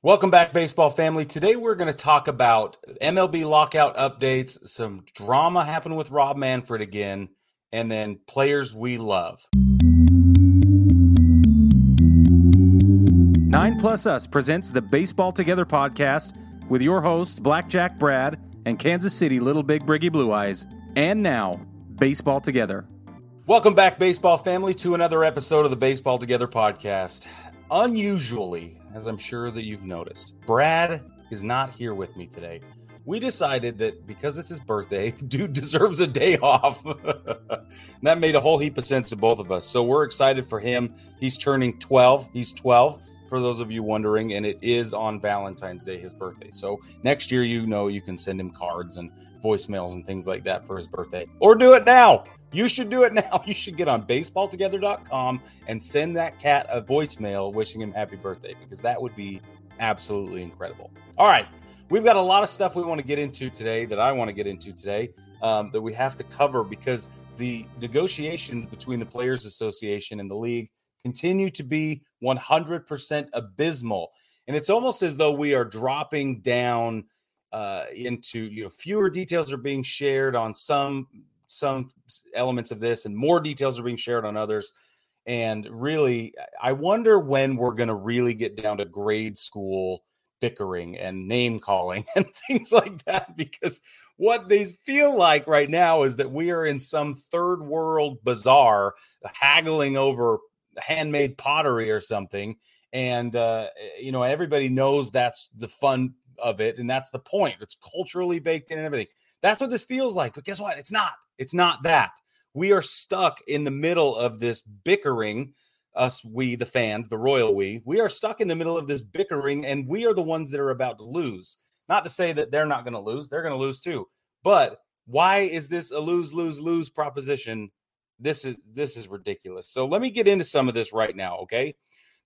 Welcome back, baseball family. Today we're going to talk about MLB lockout updates, some drama happened with Rob Manfred again, and then players we love. Nine Plus Us presents the Baseball Together podcast with your hosts, Blackjack Brad and Kansas City Little Big Briggy Blue Eyes. And now, Baseball Together. Welcome back, baseball family, to another episode of the Baseball Together podcast. Unusually, as I'm sure that you've noticed. Brad is not here with me today. We decided that because it's his birthday, dude deserves a day off. that made a whole heap of sense to both of us. So we're excited for him. He's turning 12. He's 12 for those of you wondering, and it is on Valentine's Day, his birthday. So next year, you know, you can send him cards and voicemails and things like that for his birthday. Or do it now. You should do it now. You should get on baseballtogether.com and send that cat a voicemail wishing him happy birthday because that would be absolutely incredible. All right. We've got a lot of stuff we want to get into today that I want to get into today um, that we have to cover because the negotiations between the Players Association and the league continue to be 100% abysmal. And it's almost as though we are dropping down uh, into you know fewer details are being shared on some some elements of this, and more details are being shared on others. And really, I wonder when we're going to really get down to grade school bickering and name calling and things like that. Because what they feel like right now is that we are in some third world bazaar haggling over handmade pottery or something. And, uh, you know, everybody knows that's the fun of it. And that's the point. It's culturally baked in and everything. That's what this feels like. But guess what? It's not. It's not that. We are stuck in the middle of this bickering. Us, we, the fans, the royal we, we are stuck in the middle of this bickering, and we are the ones that are about to lose. Not to say that they're not going to lose, they're going to lose too. But why is this a lose, lose, lose proposition? This is this is ridiculous. So let me get into some of this right now, okay?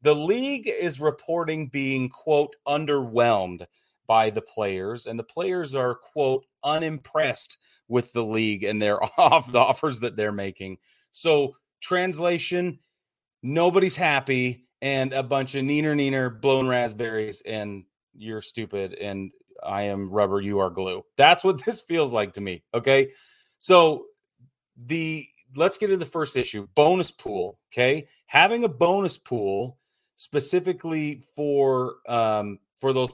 The league is reporting being quote underwhelmed by the players, and the players are quote unimpressed with the league and their off the offers that they're making. So translation, nobody's happy, and a bunch of neener neener blown raspberries, and you're stupid, and I am rubber, you are glue. That's what this feels like to me. Okay. So the let's get to the first issue bonus pool. Okay. Having a bonus pool specifically for um for those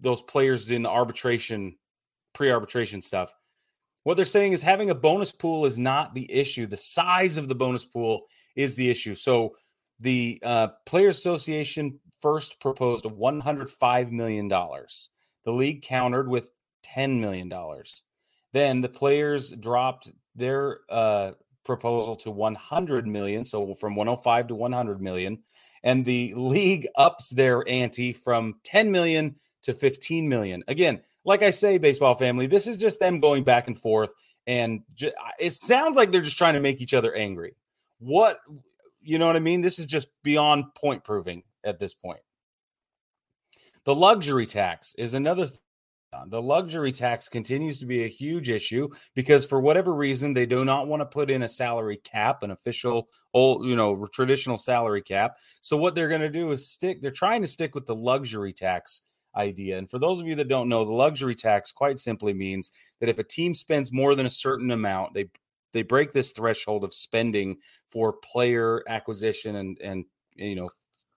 those players in the arbitration pre-arbitration stuff what they're saying is having a bonus pool is not the issue the size of the bonus pool is the issue so the uh, players association first proposed 105 million dollars the league countered with 10 million dollars then the players dropped their uh, proposal to 100 million so from 105 to 100 million and the league ups their ante from 10 million to 15 million. Again, like I say, baseball family, this is just them going back and forth. And it sounds like they're just trying to make each other angry. What, you know what I mean? This is just beyond point proving at this point. The luxury tax is another th- the luxury tax continues to be a huge issue because for whatever reason they do not want to put in a salary cap an official old you know traditional salary cap so what they're going to do is stick they're trying to stick with the luxury tax idea. And for those of you that don't know, the luxury tax quite simply means that if a team spends more than a certain amount, they they break this threshold of spending for player acquisition and and you know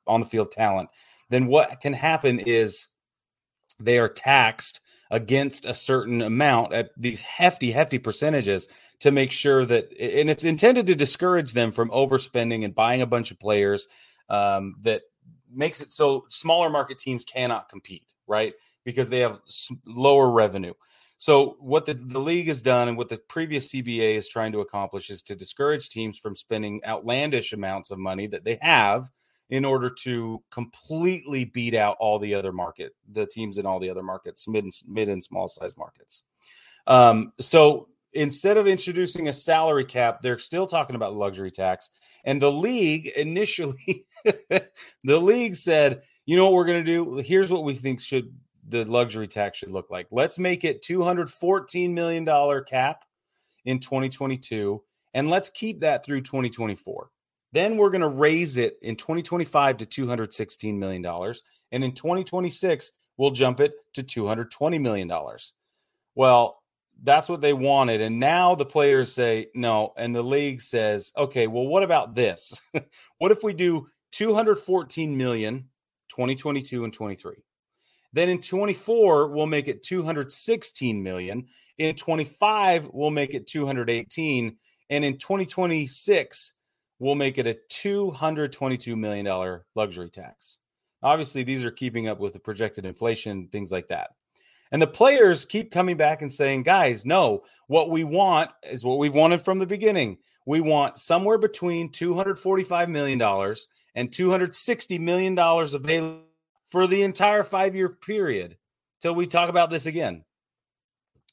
on the field talent. Then what can happen is they are taxed against a certain amount at these hefty hefty percentages to make sure that and it's intended to discourage them from overspending and buying a bunch of players um, that makes it so smaller market teams cannot compete, right? Because they have lower revenue. So what the, the league has done and what the previous CBA is trying to accomplish is to discourage teams from spending outlandish amounts of money that they have in order to completely beat out all the other market, the teams in all the other markets, mid and, mid and small size markets. Um, so instead of introducing a salary cap, they're still talking about luxury tax. And the league initially, the league said, you know what we're going to do? Here's what we think should the luxury tax should look like. Let's make it 214 million dollar cap in 2022 and let's keep that through 2024. Then we're going to raise it in 2025 to 216 million dollars and in 2026 we'll jump it to 220 million dollars. Well, that's what they wanted and now the players say no and the league says, "Okay, well what about this? what if we do 214 million 2022 and 23. Then in 24, we'll make it 216 million. In 25, we'll make it 218. And in 2026, we'll make it a $222 million luxury tax. Obviously, these are keeping up with the projected inflation, things like that. And the players keep coming back and saying, guys, no, what we want is what we've wanted from the beginning. We want somewhere between $245 million and $260 million available for the entire five year period till we talk about this again.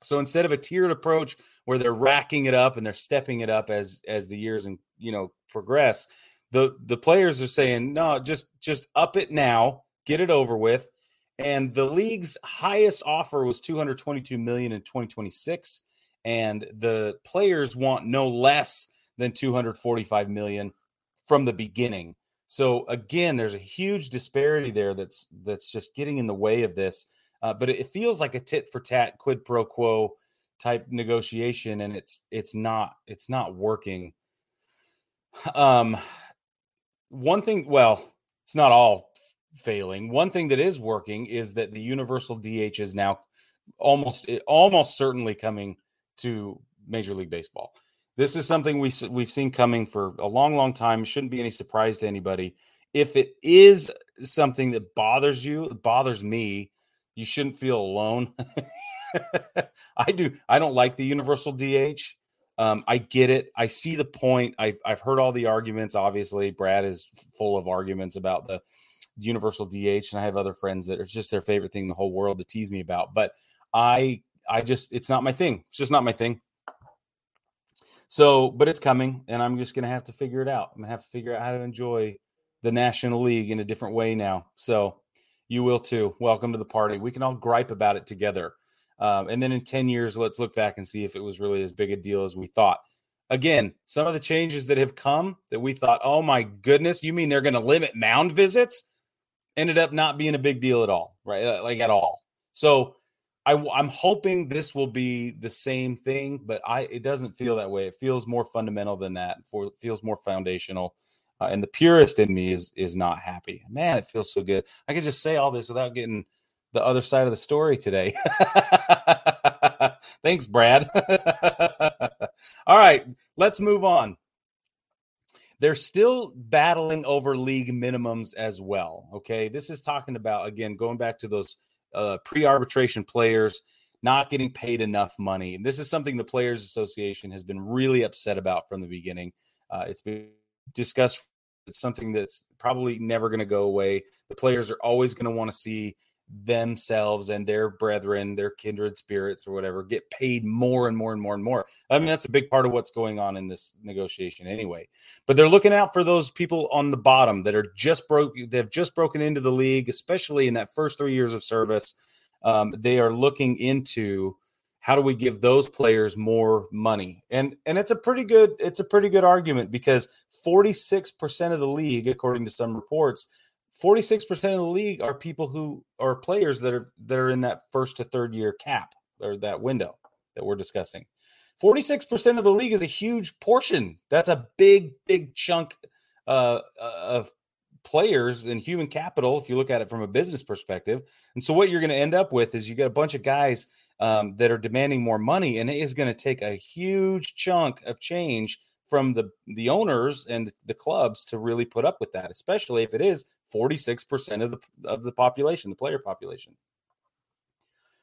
So instead of a tiered approach where they're racking it up and they're stepping it up as as the years and you know progress, the the players are saying no, just just up it now, get it over with. And the league's highest offer was 222 million in 2026 and the players want no less than 245 million from the beginning. So again, there's a huge disparity there that's that's just getting in the way of this. Uh, but it feels like a tit for tat, quid pro quo type negotiation, and it's it's not it's not working. Um, one thing, well, it's not all failing. One thing that is working is that the universal DH is now almost almost certainly coming to Major League Baseball. This is something we we've seen coming for a long, long time. It shouldn't be any surprise to anybody. If it is something that bothers you, bothers me, you shouldn't feel alone. I do. I don't like the universal DH. Um, I get it. I see the point. I've, I've heard all the arguments. Obviously, Brad is full of arguments about the universal DH, and I have other friends that it's just their favorite thing in the whole world to tease me about. But I, I just, it's not my thing. It's just not my thing. So, but it's coming, and I'm just to have to figure it out. I'm to have to figure out how to enjoy the National League in a different way now. So, you will too. Welcome to the party. We can all gripe about it together. Um, and then in 10 years, let's look back and see if it was really as big a deal as we thought. Again, some of the changes that have come that we thought, oh my goodness, you mean they're going to limit mound visits? Ended up not being a big deal at all, right? Uh, like at all. So I, am hoping this will be the same thing, but I it doesn't feel that way. It feels more fundamental than that. For feels more foundational, uh, and the purist in me is is not happy. Man, it feels so good. I could just say all this without getting the other side of the story today. Thanks, Brad. all right, let's move on. They're still battling over league minimums as well. Okay, this is talking about again going back to those uh, pre-arbitration players not getting paid enough money. And this is something the Players Association has been really upset about from the beginning. Uh, it's been discussed. It's something that's probably never going to go away. The players are always going to want to see themselves and their brethren, their kindred spirits or whatever, get paid more and more and more and more. I mean, that's a big part of what's going on in this negotiation anyway. But they're looking out for those people on the bottom that are just broke, they've just broken into the league, especially in that first three years of service. Um, they are looking into how do we give those players more money and and it's a pretty good it's a pretty good argument because 46% of the league according to some reports 46% of the league are people who are players that are that are in that first to third year cap or that window that we're discussing. 46% of the league is a huge portion. That's a big, big chunk uh, of players and human capital if you look at it from a business perspective. And so what you're going to end up with is you get a bunch of guys um, that are demanding more money, and it is going to take a huge chunk of change from the the owners and the clubs to really put up with that, especially if it is 46% of the of the population, the player population.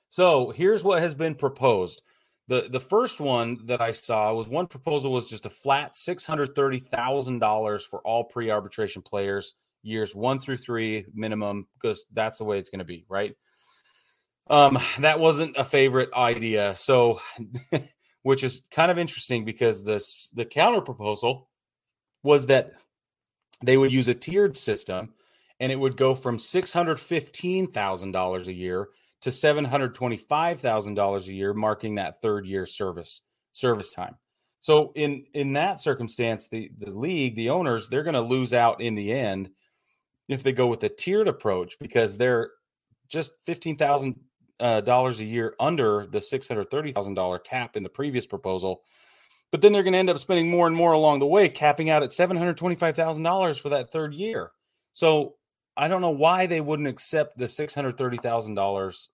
So, here's what has been proposed. The the first one that I saw was one proposal was just a flat $630,000 for all pre-arbitration players years 1 through 3 minimum because that's the way it's going to be, right? Um, that wasn't a favorite idea. So, which is kind of interesting because this the counter proposal was that they would use a tiered system and it would go from $615,000 a year to $725,000 a year marking that third year service service time. So in in that circumstance the the league, the owners, they're going to lose out in the end if they go with a tiered approach because they're just $15,000 uh, dollars a year under the $630,000 cap in the previous proposal but then they're going to end up spending more and more along the way, capping out at seven hundred twenty-five thousand dollars for that third year. So I don't know why they wouldn't accept the six hundred thirty thousand um, dollars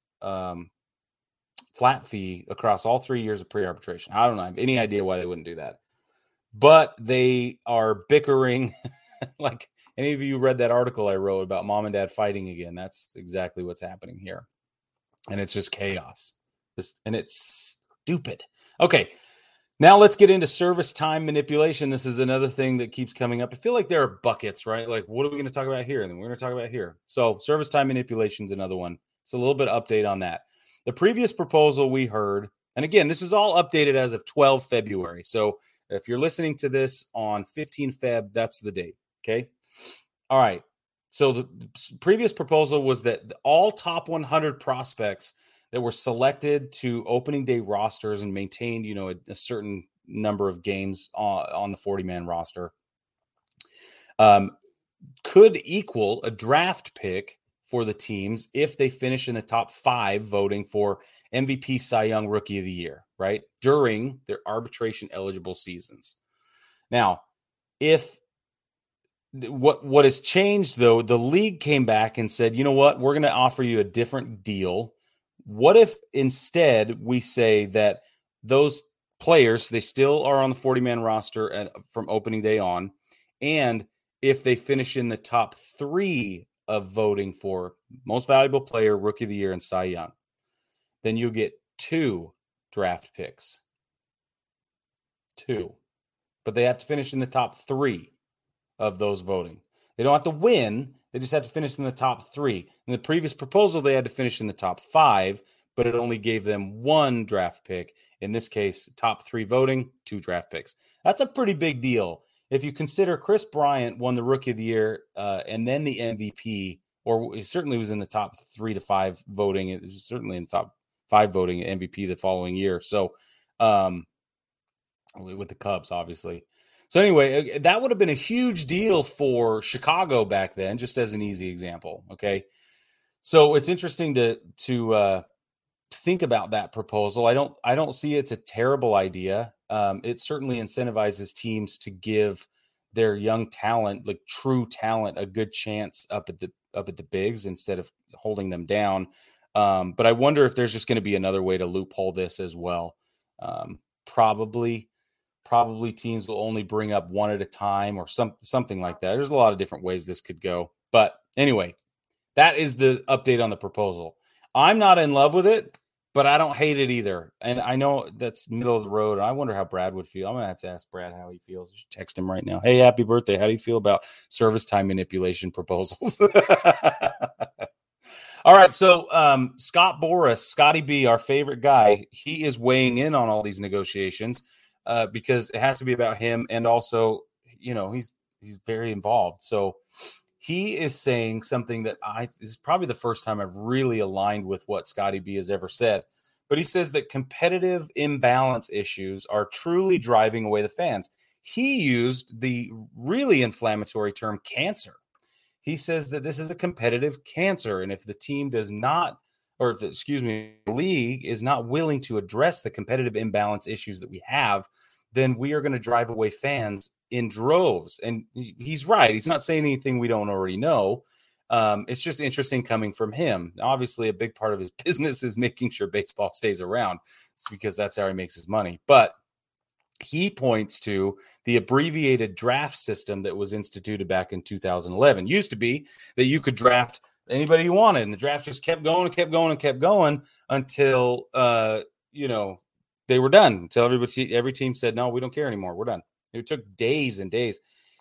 flat fee across all three years of pre-arbitration. I don't know. I have any idea why they wouldn't do that, but they are bickering. like any of you read that article I wrote about mom and dad fighting again? That's exactly what's happening here, and it's just chaos. And it's stupid. Okay, now let's get into service time manipulation. This is another thing that keeps coming up. I feel like there are buckets, right? Like, what are we going to talk about here? And then we're going to talk about here. So, service time manipulation is another one. It's a little bit of update on that. The previous proposal we heard, and again, this is all updated as of 12 February. So, if you're listening to this on 15 Feb, that's the date. Okay. All right. So, the previous proposal was that all top 100 prospects that were selected to opening day rosters and maintained, you know, a, a certain number of games on, on the 40 man roster um, could equal a draft pick for the teams if they finish in the top five voting for MVP Cy Young Rookie of the Year, right? During their arbitration eligible seasons. Now, if what what has changed though, the league came back and said, you know what, we're going to offer you a different deal what if instead we say that those players they still are on the 40 man roster and from opening day on and if they finish in the top 3 of voting for most valuable player, rookie of the year and Cy Young, then you get two draft picks. Two. But they have to finish in the top 3 of those voting. They don't have to win, they just have to finish in the top three. In the previous proposal, they had to finish in the top five, but it only gave them one draft pick. In this case, top three voting, two draft picks. That's a pretty big deal. If you consider Kris Bryant won the Rookie of the Year uh, and then the MVP, or he certainly was in the top three to five voting, it was certainly in the top five voting MVP the following year. So, um, with the Cubs, obviously. So anyway, uh, that would have been a huge deal for Chicago back then, just as an easy example. Okay, so it's interesting to to uh, think about that proposal. I don't I don't see it's a terrible idea. Um, it certainly incentivizes teams to give their young talent, like true talent, a good chance up at the up at the bigs instead of holding them down. Um, but I wonder if there's just going to be another way to loophole this as well. Um, probably probably teams will only bring up one at a time or some something like that. There's a lot of different ways this could go. But anyway, that is the update on the proposal. I'm not in love with it, but I don't hate it either. And I know that's middle of the road. And I wonder how Brad would feel. I'm gonna have to ask Brad how he feels. Just text him right now. Hey, happy birthday. How do you feel about service time manipulation proposals? all right. So um, Scott Boras, Scotty B, our favorite guy, he is weighing in on all these negotiations uh, because it has to be about him, and also, you know, he's he's very involved. So he is saying something that I is probably the first time I've really aligned with what Scotty B has ever said. But he says that competitive imbalance issues are truly driving away the fans. He used the really inflammatory term cancer. He says that this is a competitive cancer. And if the team does not or the, excuse me, league is not willing to address the competitive imbalance issues that we have, then we are going to drive away fans in droves. And he's right. He's not saying anything we don't already know. Um, it's just interesting coming from him. Obviously, a big part of his business is making sure baseball stays around it's because that's how he makes his money. But he points to the abbreviated draft system that was instituted back in 2011. Used to be that you could draft anybody you wanted. And the draft just kept going and kept going and kept going until uh, you know, they were done. Until everybody every team said, No, we don't care anymore. We're done. It took days and days.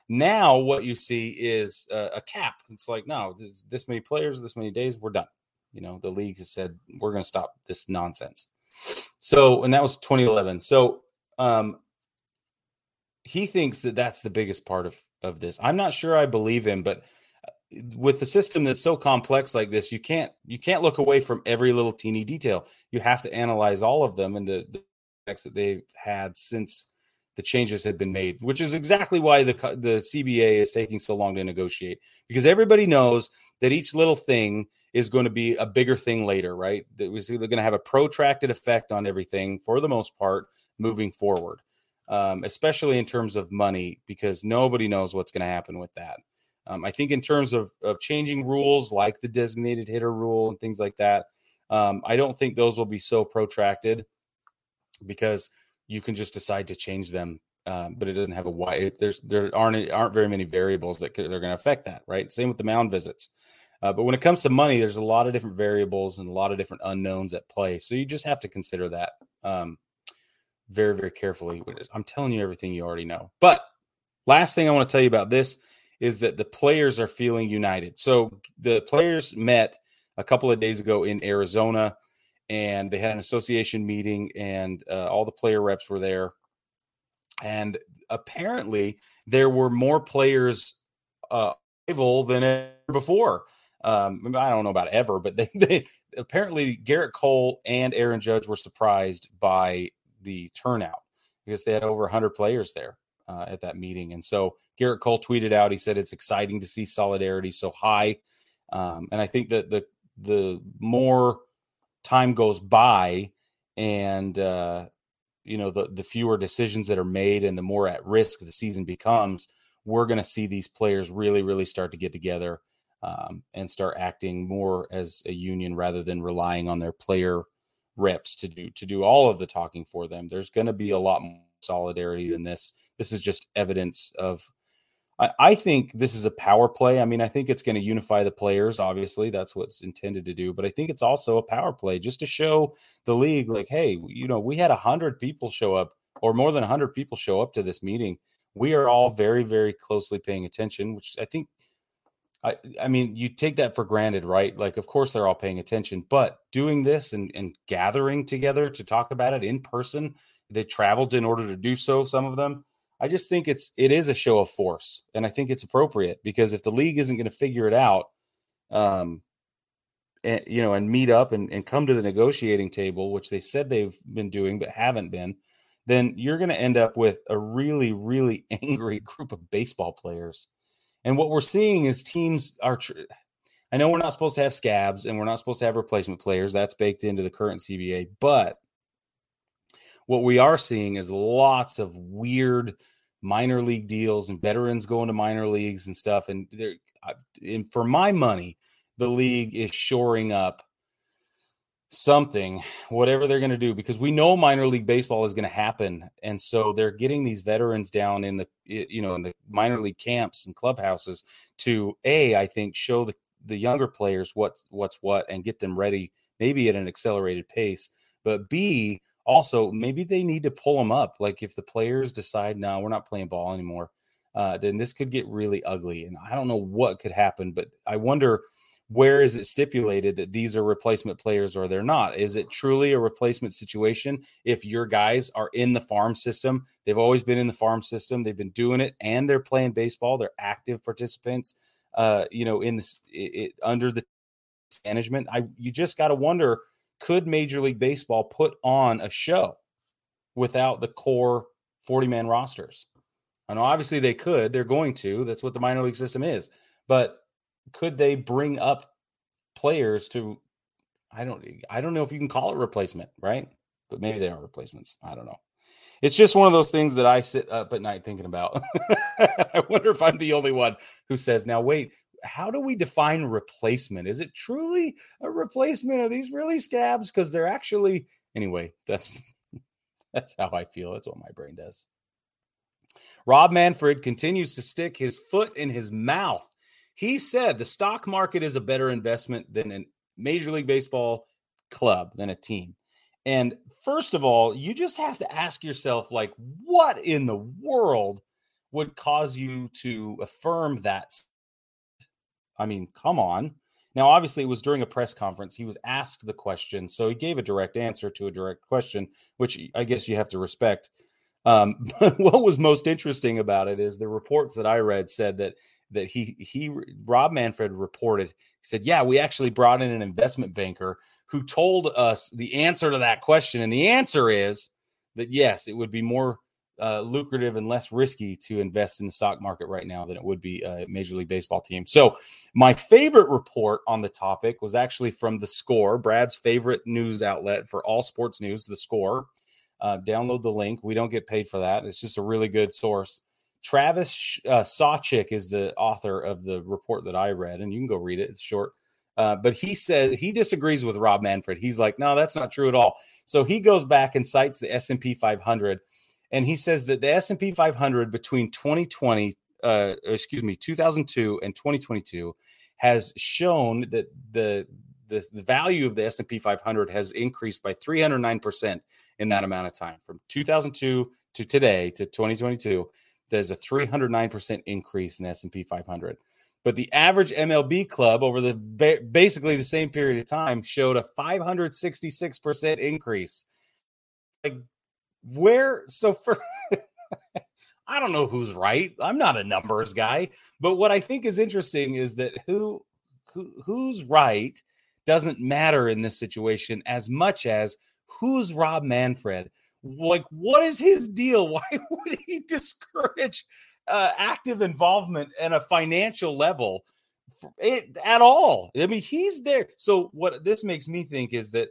Now what you see is uh, a cap. It's like, no, this, this many players, this many days, we're done. You know, the league has said we're going to stop this nonsense. So, and that was 2011. So, um, he thinks that that's the biggest part of of this. I'm not sure I believe him, but with the system that's so complex like this, you can't you can't look away from every little teeny detail. You have to analyze all of them and the, the effects that they've had since the changes have been made, which is exactly why the the CBA is taking so long to negotiate because everybody knows that each little thing is going to be a bigger thing later, right? That was going to have a protracted effect on everything for the most part moving forward um, especially in terms of money, because nobody knows what's going to happen with that. Um, I think in terms of, of changing rules like the designated hitter rule and things like that, um, I don't think those will be so protracted because you can just decide to change them. Um, but it doesn't have a why. There's there aren't aren't very many variables that could, are going to affect that, right? Same with the mound visits. Uh, but when it comes to money, there's a lot of different variables and a lot of different unknowns at play. So you just have to consider that. Um, very, very carefully. I'm telling you everything you already know. But last thing I want to tell you about this is that the players are feeling united. So the players met a couple of days ago in Arizona and they had an association meeting and uh, all the player reps were there. And apparently there were more players uh, than ever before. Um, I don't know about ever, but they, they apparently Gerrit Cole and Aaron Judge were surprised by the turnout because they had over 100 players there uh, at that meeting. And so Gerrit Cole tweeted out, he said, it's exciting to see solidarity so high. Um, and I think that the, the more time goes by and, uh, you know, the, the fewer decisions that are made and the more at risk the season becomes, we're going to see these players really, really start to get together um, and start acting more as a union rather than relying on their player reps to do to do all of the talking for them. There's going to be a lot more solidarity than this. This is just evidence of. I, I think this is a power play. I mean, I think it's going to unify the players. Obviously, that's what's intended to do. But I think it's also a power play just to show the league, like, hey, you know, we had a hundred people show up, or more than a hundred people show up to this meeting. We are all very, very closely paying attention, which I think I, I mean, you take that for granted, right? Like, of course, they're all paying attention, but doing this and, and gathering together to talk about it in person, they traveled in order to do so. Some of them, I just think it's it is a show of force, and I think it's appropriate because if the league isn't going to figure it out, um, and you know, and meet up and, and come to the negotiating table, which they said they've been doing but haven't been, then you're going to end up with a really, really angry group of baseball players and what we're seeing is teams are. Tr- I know we're not supposed to have scabs and we're not supposed to have replacement players. That's baked into the current CBA. But what we are seeing is lots of weird minor league deals and veterans going to minor leagues and stuff. And and for my money, the league is shoring up something, whatever they're going to do, because we know minor league baseball is going to happen, and so they're getting these veterans down in the you know in the minor league camps and clubhouses to a I think show the the younger players what what's what and get them ready, maybe at an accelerated pace, but b also maybe they need to pull them up. Like if the players decide, no, we're not playing ball anymore, uh, then this could get really ugly, and I don't know what could happen, but I wonder where is it stipulated that these are replacement players or they're not? Is it truly a replacement situation if your guys are in the farm system? They've always been in the farm system, they've been doing it, and they're playing baseball. They're active participants. Uh, you know, in this it, it, under the management. I you just got to wonder: could Major League Baseball put on a show without the core forty man rosters? I know obviously they could. They're going to. That's what the minor league system is. But could they bring up players to I don't I don't know if you can call it replacement, right? But maybe they are replacements. I don't know. It's just one of those things that I sit up at night thinking about. I wonder if I'm the only one who says, "Now wait, how do we define replacement? Is it truly a replacement? Are these really scabs because they're actually anyway, that's that's how I feel. That's what my brain does. Rob Manfred continues to stick his foot in his mouth he said the stock market is a better investment than a Major League Baseball club, than a team. And first of all, you just have to ask yourself, like, what in the world would cause you to affirm that? I mean, come on. Now, obviously, it was during a press conference. He was asked the question, so he gave a direct answer to a direct question, which I guess you have to respect. Um, but what was most interesting about it is the reports that I read said that that he he Rob Manfred reported. Said, "Yeah, we actually brought in an investment banker who told us the answer to that question, and the answer is that yes, it would be more uh, lucrative and less risky to invest in the stock market right now than it would be a Major League Baseball team. So, my favorite report on the topic was actually from The Score, Brad's favorite news outlet for all sports news, The Score. Uh, download the link. We don't get paid for that. It's just a really good source. Travis uh, Sawchik is the author of the report that I read, and you can go read it. It's short. Uh, but he says he disagrees with Rob Manfred. He's like, no, that's not true at all. So he goes back and cites the S and P 500 and he says that the S&P 500 between 2020 uh, excuse me 2002 and 2022 has shown that the the, the value of the S&P 500 has increased by 309% in that amount of time. From 2002 to today to 2022 there's a 309% increase in the S&P 500 but the average MLB club over the basically the same period of time showed a 566% increase. Like where so for I don't know who's right. I'm not a numbers guy, but what I think is interesting is that who, who who's right doesn't matter in this situation as much as who's Rob Manfred. Like, what is his deal? Why would he discourage uh, active involvement at a financial level it, at all? I mean, he's there. So, what this makes me think is that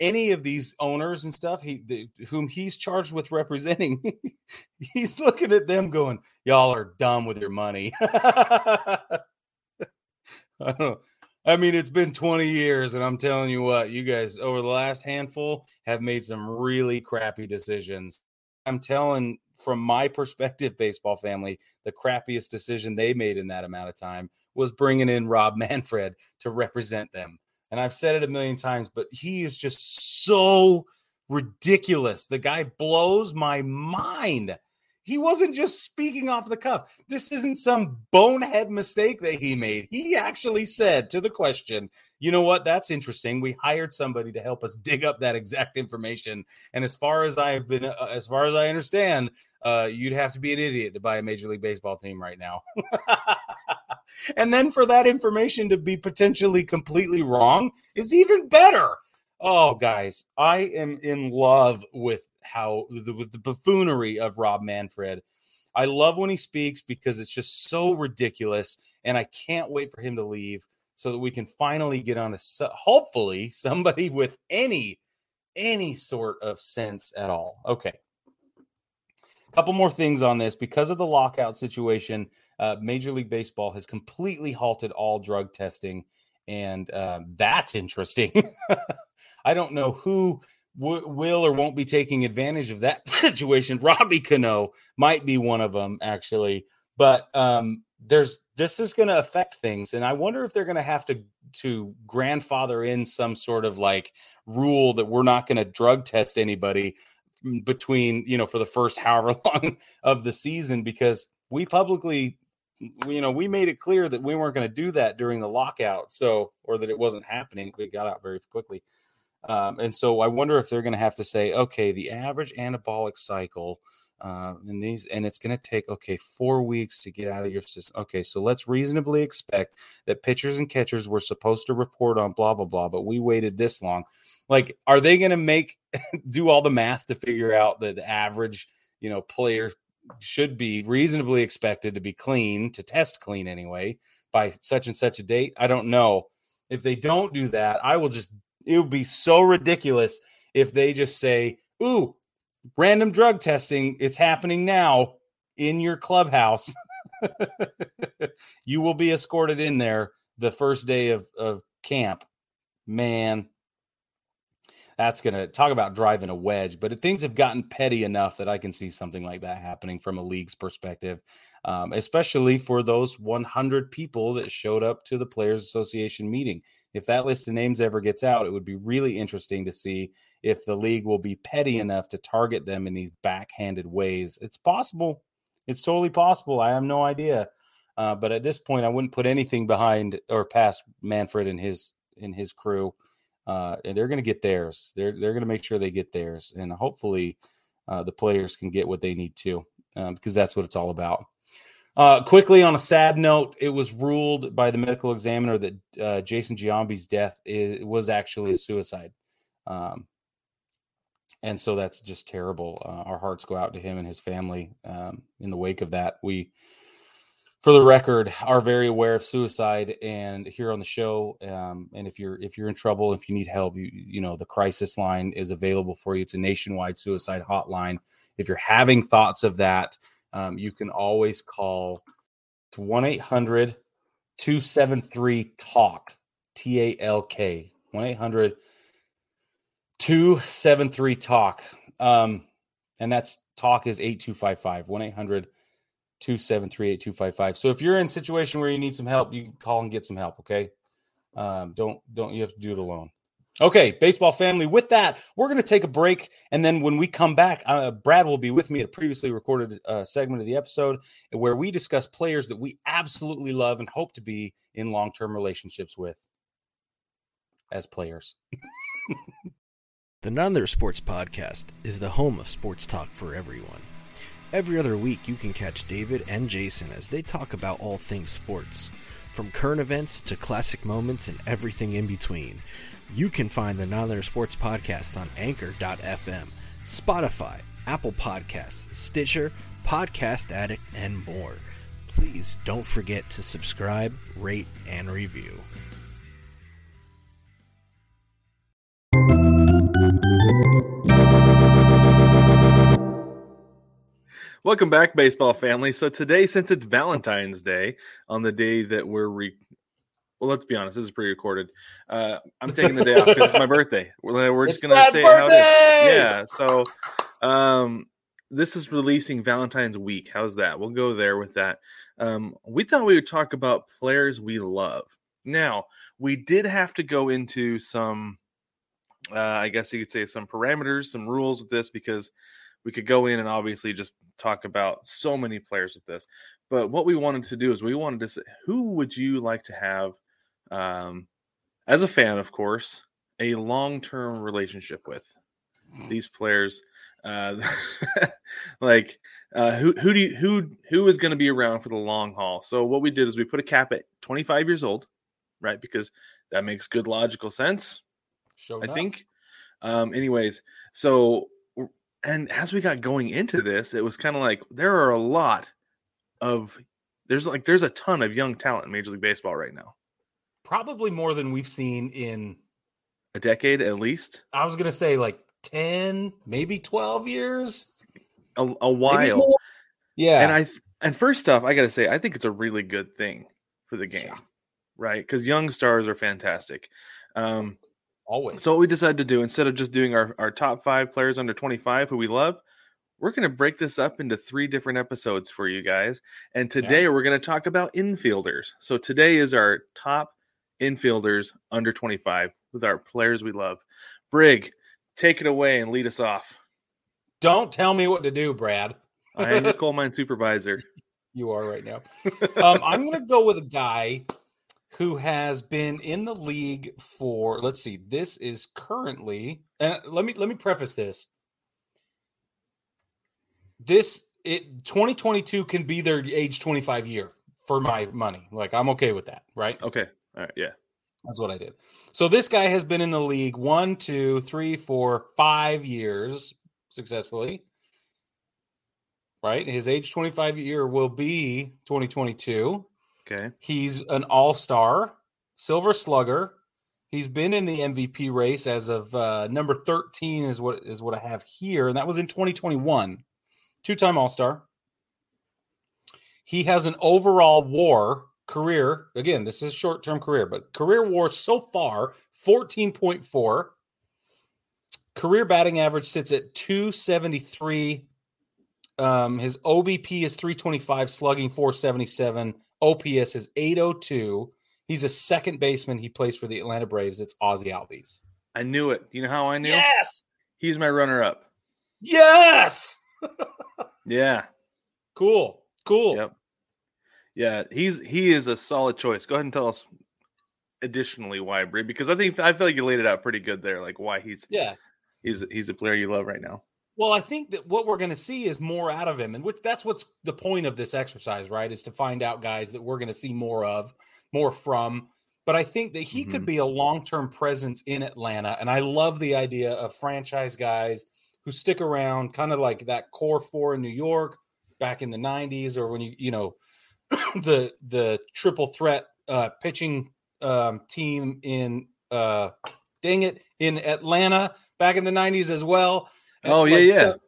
any of these owners and stuff he the, whom he's charged with representing he's looking at them going y'all are dumb with your money. I, I mean it's been 20 years and i'm telling you what you guys over the last handful have made some really crappy decisions. I'm telling from my perspective baseball family the crappiest decision they made in that amount of time was bringing in rob manfred to represent them and I've said it a million times, but he is just so ridiculous. The guy blows my mind. He wasn't just speaking off the cuff. This isn't some bonehead mistake that he made. He actually said to the question, "You know what? That's interesting. We hired somebody to help us dig up that exact information. And as far as I've been, uh, as far as I understand, uh, you'd have to be an idiot to buy a major league baseball team right now." and then for that information to be potentially completely wrong is even better. Oh, guys, I am in love with how the, with the buffoonery of Rob Manfred. I love when he speaks because it's just so ridiculous, and I can't wait for him to leave so that we can finally get on to hopefully somebody with any any sort of sense at all. Okay. A couple more things on this because of the lockout situation uh, Major League Baseball has completely halted all drug testing, and uh, that's interesting. I don't know who w- will or won't be taking advantage of that situation. Robbie Cano might be one of them, actually, but um, there's this is going to affect things, and I wonder if they're going to have to to grandfather in some sort of like rule that we're not going to drug test anybody between you know for the first however long of the season because we publicly you know, we made it clear that we weren't going to do that during the lockout. So, or that it wasn't happening. we got out very quickly. Um, and so I wonder if they're going to have to say, okay, the average anabolic cycle, uh, and these, and it's going to take, okay, four weeks to get out of your system. Okay. So let's reasonably expect that pitchers and catchers were supposed to report on blah, blah, blah, but we waited this long. Like, are they going to make, do all the math to figure out that the average, you know, players should be reasonably expected to be clean, to test clean anyway, by such and such a date. I don't know. If they don't do that, I will just, it would be so ridiculous if they just say, ooh, random drug testing, it's happening now in your clubhouse. you will be escorted in there the first day of, of camp. Man, that's going to talk about driving a wedge. But things have gotten petty enough that I can see something like that happening from a league's perspective, um, especially for those 100 people that showed up to the Players Association meeting. If that list of names ever gets out, it would be really interesting to see if the league will be petty enough to target them in these backhanded ways. It's possible. It's totally possible. I have no idea. Uh, but at this point, I wouldn't put anything behind or past Manfred and his and his crew. Uh, and they're going to get theirs. They're they're going to make sure they get theirs, and hopefully, uh, the players can get what they need to, um, because that's what it's all about. Uh, quickly, on a sad note, it was ruled by the medical examiner that uh, Jason Giambi's death is, was actually a suicide. Um, and so that's just terrible. Uh, our hearts go out to him and his family um, in the wake of that. We, for the record, are very aware of suicide and here on the show. Um, and if you're if you're in trouble, if you need help, you you know the crisis line is available for you. It's a nationwide suicide hotline. If you're having thoughts of that, um, you can always call 1 800 273 TALK, T A L K, 1 800 273 talk. Um and that's talk is 8255 1-800 273 8255 so if you're in a situation where you need some help you can call and get some help okay? Um don't don't you have to do it alone okay baseball family with that we're going to take a break and then when we come back uh, brad will be with me at a previously recorded uh, segment of the episode where we discuss players that we absolutely love and hope to be in long-term relationships with as players The None Sports Podcast is the home of sports talk for everyone. Every other week, you can catch David and Jason as they talk about all things sports, from current events to classic moments and everything in between. You can find the Other Sports Podcast on Anchor.fm, Spotify, Apple Podcasts, Stitcher, Podcast Addict, and more. Please don't forget to subscribe, rate, and review. Welcome back, baseball family. So today, since it's Valentine's Day, on the day that we're re well, let's be honest, this is pre-recorded. Uh, I'm taking the day off because it's my birthday. We're, we're just gonna Brad's say how it birthday! Yeah. So um, this is releasing Valentine's week. How's that? We'll go there with that. Um, we thought we would talk about players we love. Now, we did have to go into some, uh, I guess you could say, some parameters, some rules with this because we could go in and obviously just talk about so many players with this. But what we wanted to do is we wanted to say, who would you like to have, um, as a fan, of course, a long term relationship with these players? Uh, like uh, who who do you, who who is going to be around for the long haul? So what we did is we put a cap at 25 years old, right? Because that makes good logical sense. Show I think. Um, anyways, so and as we got going into this, it was kind of like there are a lot of there's like there's a ton of young talent in Major League Baseball right now. Probably more than we've seen in A decade at least, I was gonna say like 10, maybe 12 years. a, a while. Yeah. And I and first off, I got to say, I think it's a really good thing for the game, Yeah. right? Because young stars are fantastic. Um, always. So what we decided to do instead of just doing our, our top five players under 25 who we love, we're going to break this up into three different episodes for you guys. And today we're going to talk about infielders. So today is our top infielders under 25 with our players we love. Brig, take it away and lead us off. Don't tell me what to do, Brad. I am the coal mine supervisor. You are right now. um, I'm going to go with a guy who has been in the league for. Let's see. This is currently. And let me let me preface this. This it 2022 can be their age 25 year for my money. Like I'm okay with that, right? Okay. All right. Yeah. That's what I did. So this guy has been in the league one, two, three, four, five years successfully. Right? His age 25 year will be 2022. Okay. He's an all star, silver slugger. He's been in the MVP race as of uh, number 13 is what is what I have here, and that was in 2021. Two time all star. He has an overall WAR career. Again, this is short term career, but career WAR so far 14.4. Career batting average sits at 273. Um, his OBP is 325, slugging 477. OPS is 802. He's a second baseman. He plays for the Atlanta Braves. It's Ozzie Albies. I knew it. You know how I knew? Yes. He's my runner up. Yes. Yeah. Cool. Cool. Yep. Yeah, he's he is a solid choice. Go ahead and tell us additionally why, Brie, because I think I feel like you laid it out pretty good there, like why he's Yeah. he's he's a player you love right now. Well, I think that what we're going to see is more out of him, and which that's what's the point of this exercise, right? Is to find out guys that we're going to see more of, more from. But I think that he could Mhm. be a long term presence in Atlanta, and I love the idea of franchise guys who stick around, kind of like that core four in New York back in the '90s, or when you you know the the triple threat uh, pitching um, team in uh, dang it in Atlanta back in the '90s as well. And, Oh, yeah, like, yeah. Stuff,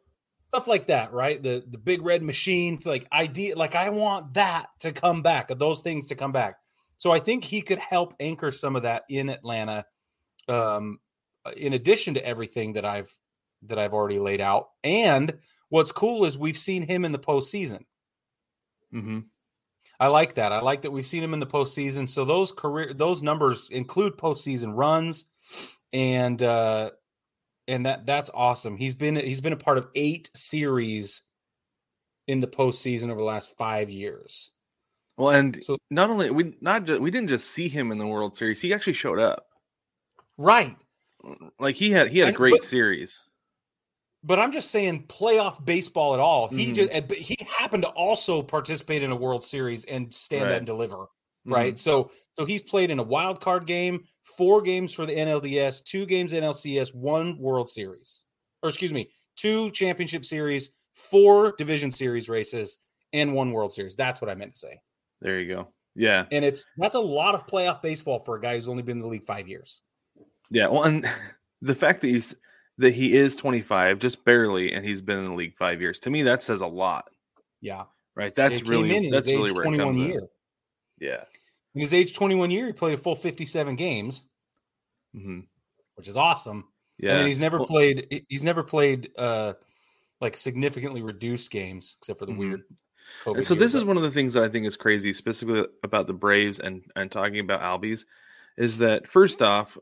stuff like that, right? The the big red machine, like idea, like I want that to come back, those things to come back. So I think he could help anchor some of that in Atlanta. Um, in addition to everything that I've that I've already laid out, and what's cool is we've seen him in the postseason. Mm-hmm. I like that. I like that we've seen him in the postseason. So those career those numbers include postseason runs, and uh, and that that's awesome. He's been he's been a part of eight series in the postseason over the last five years. Well, and So- not only we not just we didn't just see him in the World Series, he actually showed up. Right. Like he had he had a great but- series. But I'm just saying playoff baseball at all. He Mhm. just he happened to also participate in a World Series and stand Right. up and deliver. Mm-hmm. right? So so he's played in a wild card game, four games for the NLDS, two games NLCS, one World Series, or excuse me, two championship series, four division series races, and one World Series. That's what I meant to say. There you go. Yeah, And it's that's a lot of playoff baseball for a guy who's only been in the league five years. yeah. Well, and the fact that he's that he is 25, just barely, and he's been in the league five years. To me, that says a lot, Yeah, right? That's really that's really where it 21 comes in. year. Yeah. In his age 21 year, he played a full 57 games, hmm which is awesome. Yeah. And he's never Well- played. He's never played uh like significantly reduced games, except for the Mhm. weird. And so year, this is one of the things that I think is crazy, specifically about the Braves and and talking about Albies, is that first off,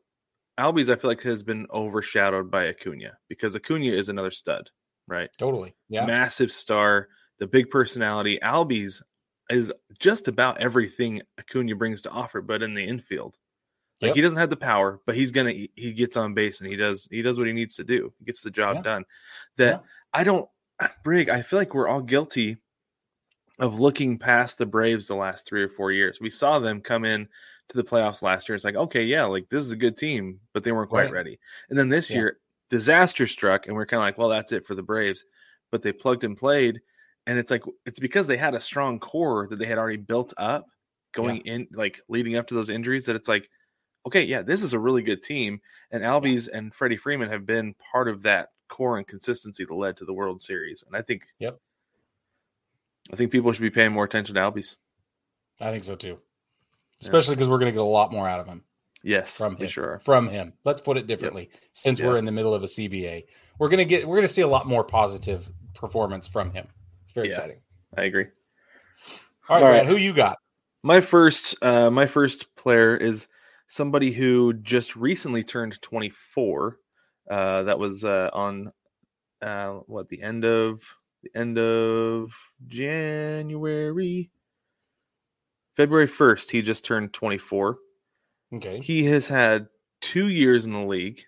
Albies I feel like has been overshadowed by Acuna because Acuna is another stud, right? totally. Yeah. Massive star, the big personality. Albies is just about everything Acuna brings to offer, but in the infield. Like Yep. he doesn't have the power, but he's gonna he gets on base and he does he does what he needs to do. He gets the job Yeah. done. That I don't Brig, I feel like we're all guilty of looking past the Braves the last three or four years. We saw them come in to the playoffs last year. It's like, okay, yeah, like this is a good team, but they weren't quite Right. ready. And then this Yeah. year, disaster struck, and we're kind of like, well, that's it for the Braves. But they plugged and played, and it's like it's because they had a strong core that they had already built up going in, like leading up to those injuries. That it's like, okay, yeah, this is a really good team, and Albies and Freddie Freeman have been part of that core and consistency that led to the World Series. And I think, Yep. I think people should be paying more attention to Albies. I think so too. Especially because we're going to get a lot more out of him Yes, from him. sure. From him. Let's put it differently. Since we're in the middle of a CBA, we're going to get we're going to see a lot more positive performance from him. It's very Yeah. exciting. I agree. All right, All Brad, right. who you got? My first, uh, my first player is somebody who just recently turned 24. Uh, that was uh, on uh, what the end of the end of January, February 1st. He just turned 24. Okay. He has had two years in the league.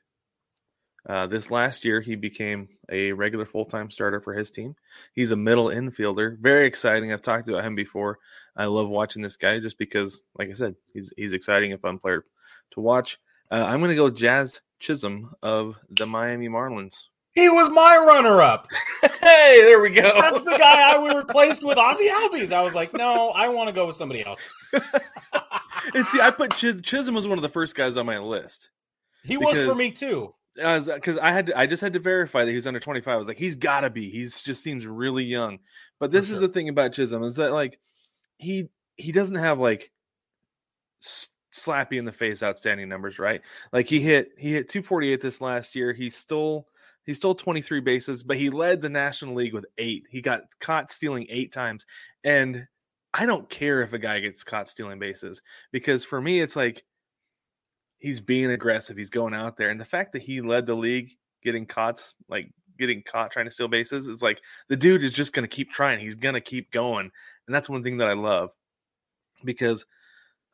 Uh, this last year, he became a regular full time starter for his team. He's a middle infielder. Very exciting. I've talked about him before. I love watching this guy just because, like I said, he's he's exciting and fun player to watch. Uh, I'm going to go Jazz Chisholm of the Miami Marlins. He was my runner up. Hey, there we go. That's the guy I replaced with Ozzie Albies. I was like, no, I want to go with somebody else. and see, I put Chis- Chisholm was one of the first guys on my list. He was for me too. because uh, I had to, I just had to verify that he was under 25. I was like, he's got to be. He just seems really young. But this sure. is the thing about Chisholm is that like he he doesn't have like s- slappy in the face outstanding numbers, right? Like he mm-hmm. hit he hit 248 this last year. He stole he stole 23 bases, but he led the National League with eight. He got caught stealing eight times, and I don't care if a guy gets caught stealing bases because for me it's like he's being aggressive. He's going out there, and the fact that he led the league getting caught, like getting caught trying to steal bases, is like the dude is just going to keep trying. He's going to keep going, and that's one thing that I love. because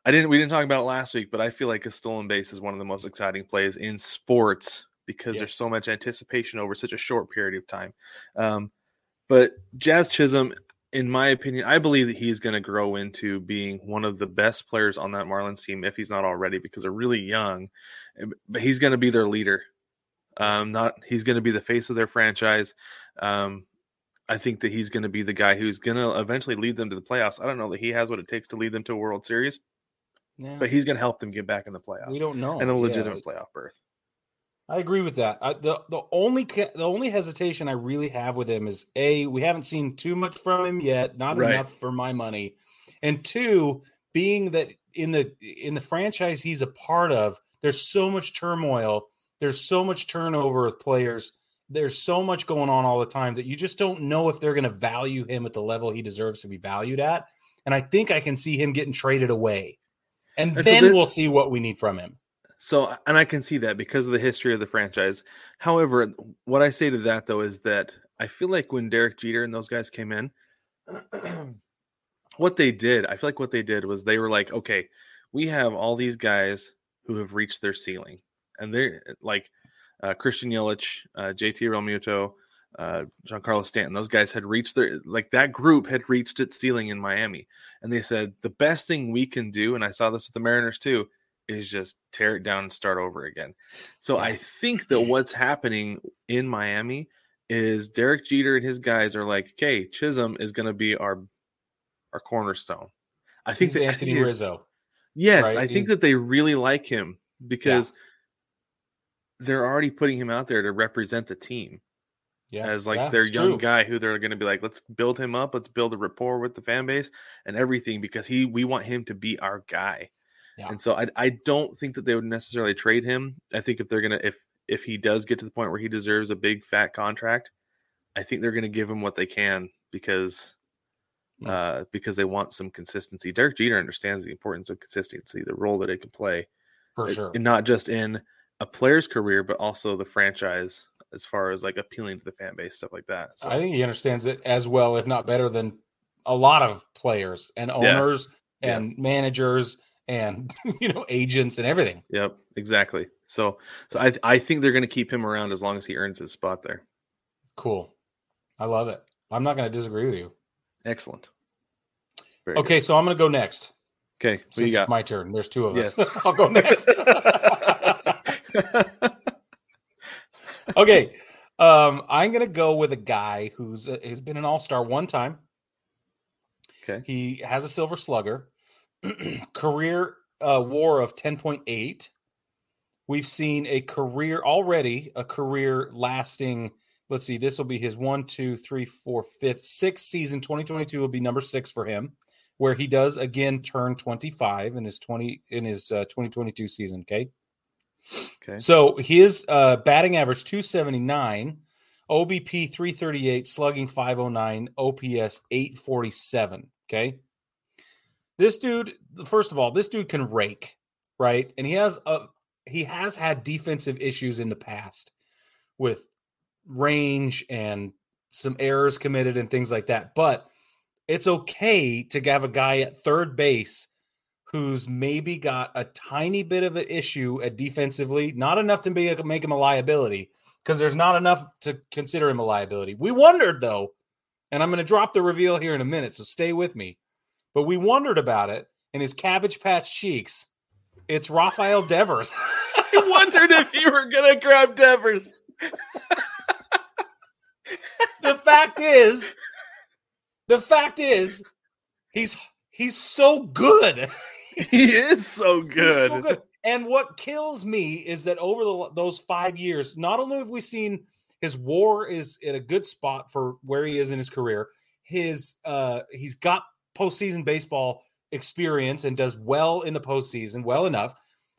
I didn't we didn't talk about it last week, but I feel like a stolen base is one of the most exciting plays in sports because there's so much anticipation over such a short period of time. Um, but Jazz Chisholm, in my opinion, I believe that he's going to grow into being one of the best players on that Marlins team if he's not already, because they're really young. But he's going to be their leader. Um, not he's going to be the face of their franchise. Um, I think that he's going to be the guy who's going to eventually lead them to the playoffs. I don't know that he has what it takes to lead them to a World Series, but he's going to help them get back in the playoffs we don't know and a Yeah, legitimate playoff berth. I agree with that. I, the the only ca- the only hesitation I really have with him is a we haven't seen too much from him yet, not Right. enough for my money, and two, being that in the in the franchise he's a part of, there's so much turmoil, there's so much turnover with players, there's so much going on all the time that you just don't know if they're going to value him at the level he deserves to be valued at, and I think I can see him getting traded away, and then we'll see what we need from him. So, and I can see that because of the history of the franchise. However, what I say to that though is that I feel like when Derek Jeter and those guys came in, what they did, I feel like what they did was they were like, okay, we have all these guys who have reached their ceiling, and they're like uh, Christian Yelich, uh, JT Realmuto, uh, Giancarlo Stanton. Those guys had reached their like that group had reached its ceiling in Miami, and they said the best thing we can do, and I saw this with the Mariners too, is just tear it down and start over again. So I think that what's happening in Miami is Derek Jeter and his guys are like, okay, Chisholm is going to be our our cornerstone. I think He's that Anthony think Rizzo. Yes, right? I think He's- that they really like him because they're already putting him out there to represent the team Yeah, as like yeah, their young true. guy who they're going to be like, let's build him up, let's build a rapport with the fan base and everything because he we want him to be our guy. Yeah. And so I I don't think that they would necessarily trade him. I think if they're gonna if if he does get to the point where he deserves a big fat contract, I think they're gonna give him what they can because Hmm. uh because they want some consistency. Derek Jeter understands the importance of consistency, the role that it can play for uh, sure. and not just in a player's career, but also the franchise as far as like appealing to the fan base, stuff like that. So I think he understands it as well, if not better than a lot of players and owners Yeah. and managers and you know agents and everything. Yep, exactly. So, so I I think they're going to keep him around as long as he earns his spot there. Cool. I love it. I'm not going to disagree with you. Excellent. Very Okay, so I'm going to go next. Okay. Since it's my turn. There's two of us. I'll go next. okay. Um, I'm going to go with a guy who's uh, has been an all-star one time. okay. He has a silver slugger, career uh, war of 10.8. We've seen a career already, a career lasting. Let's see, this will be his one, two, three, four, fifth, sixth season. 2022 will be number six for him, where he does again turn 25 in his 20 in his uh, 2022 season. Okay. Okay. So his uh, batting average 279, OBP 338, slugging 509, OPS 847. Okay. This dude, first of all, this dude can rake, right? And he has a he has had defensive issues in the past with range and some errors committed and things like that. But it's okay to have a guy at third base who's maybe got a tiny bit of an issue at defensively, not enough to be, make him a liability because there's not enough to consider him a liability. We wondered though, and I'm going to drop the reveal here in a minute, so stay with me. But we wondered about it, and his cabbage patch cheeks. It's Rafael Devers. I wondered if you were going to grab Devers. the fact is, the fact is, he's he's so good. He is so good. so good. And what kills me is that over the, those five years, not only have we seen his WAR is in a good spot for where he is in his career, his uh, he's got postseason baseball experience and does well in the postseason, well enough.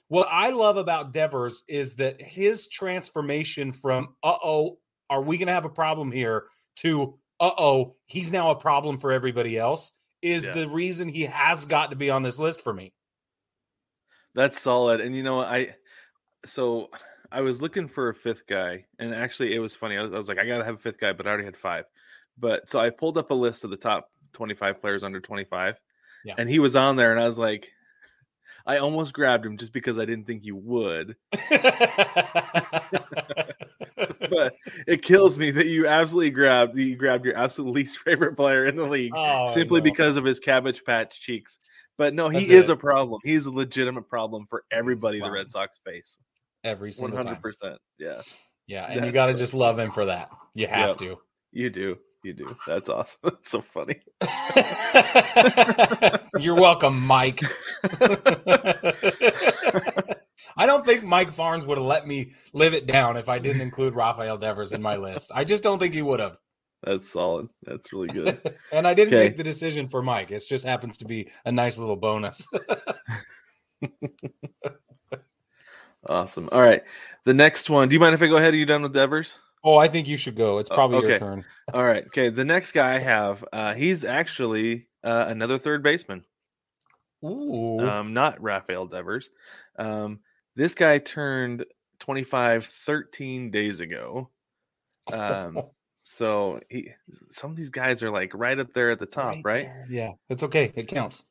What I love about Devers is that his transformation from "uh oh, are we going to have a problem here?" to "uh oh, he's now a problem for everybody else." Is Yeah. the reason he has got to be on this list for me. That's solid. And you know, I so I was looking for a fifth guy, and actually, it was funny. I was, I was like, I gotta have a fifth guy, but I already had five. But so I pulled up a list of the top 25 players under 25, Yeah. and he was on there, and I was like, I almost grabbed him just because I didn't think you would. But it kills me that you absolutely grabbed you grabbed your absolute least favorite player in the league Oh, simply because of his cabbage patch cheeks. But no, he That's is it. a problem. He's a legitimate problem for everybody the. Red Sox face. every single hundred time. percent. Yeah, Yeah, and you got to so just love him for that. You have to. you do. You do. That's awesome. That's so funny. You're welcome, Mike. I don't think Mike Farnes would have let me live it down if I didn't include Rafael Devers in my list. I just don't think he would have. That's solid. That's really good. and I didn't Okay. make the decision for Mike. It just happens to be a nice little bonus. awesome. All right. The next one. Do you mind if I go ahead? Are you done with Devers? Oh, I think you should go. It's probably your okay. turn. All right. Okay. The next guy I have, uh, he's actually uh, another third baseman. Ooh. um, not Rafael Devers. Um, this guy turned 25 13 days ago. Um, so he, some of these guys are like right up there at the top, right? there. Yeah, it's okay. It counts.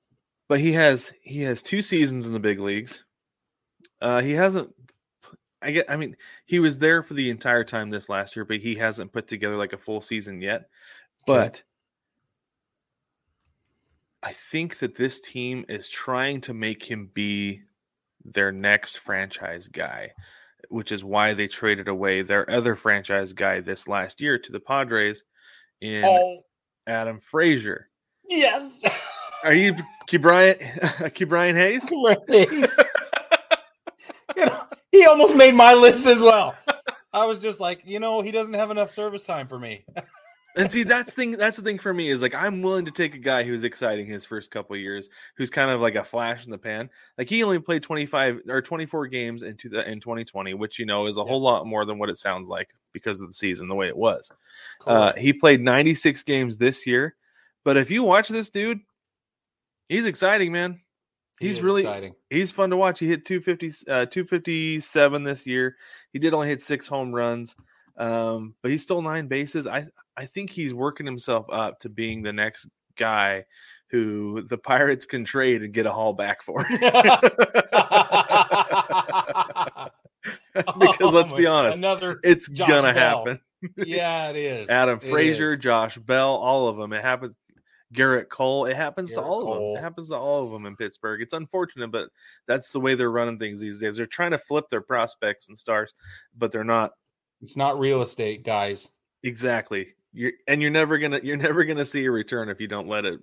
But he has he has two seasons in the big leagues. Uh, he hasn't. I get. I mean, he was there for the entire time this last year, but he hasn't put together like a full season yet. Okay. But I think that this team is trying to make him be their next franchise guy, which is why they traded away their other franchise guy this last year to the Padres in Oh, Adam Frazier. yes. Are you Ke'Bryan Key Hayes? Grace. You know, he almost made my list as well. I was just like, you know, he doesn't have enough service time for me. And see, that's thing. That's the thing for me is like I'm willing to take a guy who's exciting his first couple of years, who's kind of like a flash in the pan. Like he only played 25 or 24 games in two, in 2020, which you know is a whole lot more than what it sounds like because of the season the way it was. Uh, he played 96 games this year, but if you watch this dude, he's exciting, man. He He's is really exciting. he's fun to watch. He hit 250 uh 257 this year. He did only hit 6 home runs. Um but he stole 9 bases. I I think he's working himself up to being the next guy who the Pirates can trade and get a haul back for. because let's be Oh, honest, another. it's Josh gonna Bell. happen. Yeah, it is. Adam Frazier. Josh Bell, all of them. It happens. Gerrit Cole. It happens to Gerrit all of them. It happens to all of them in Pittsburgh. It's unfortunate, but that's the way they're running things these days. They're trying to flip their prospects and stars, but they're not It's not real estate, guys. exactly. You're and you're never gonna you're never gonna see a return if you don't let it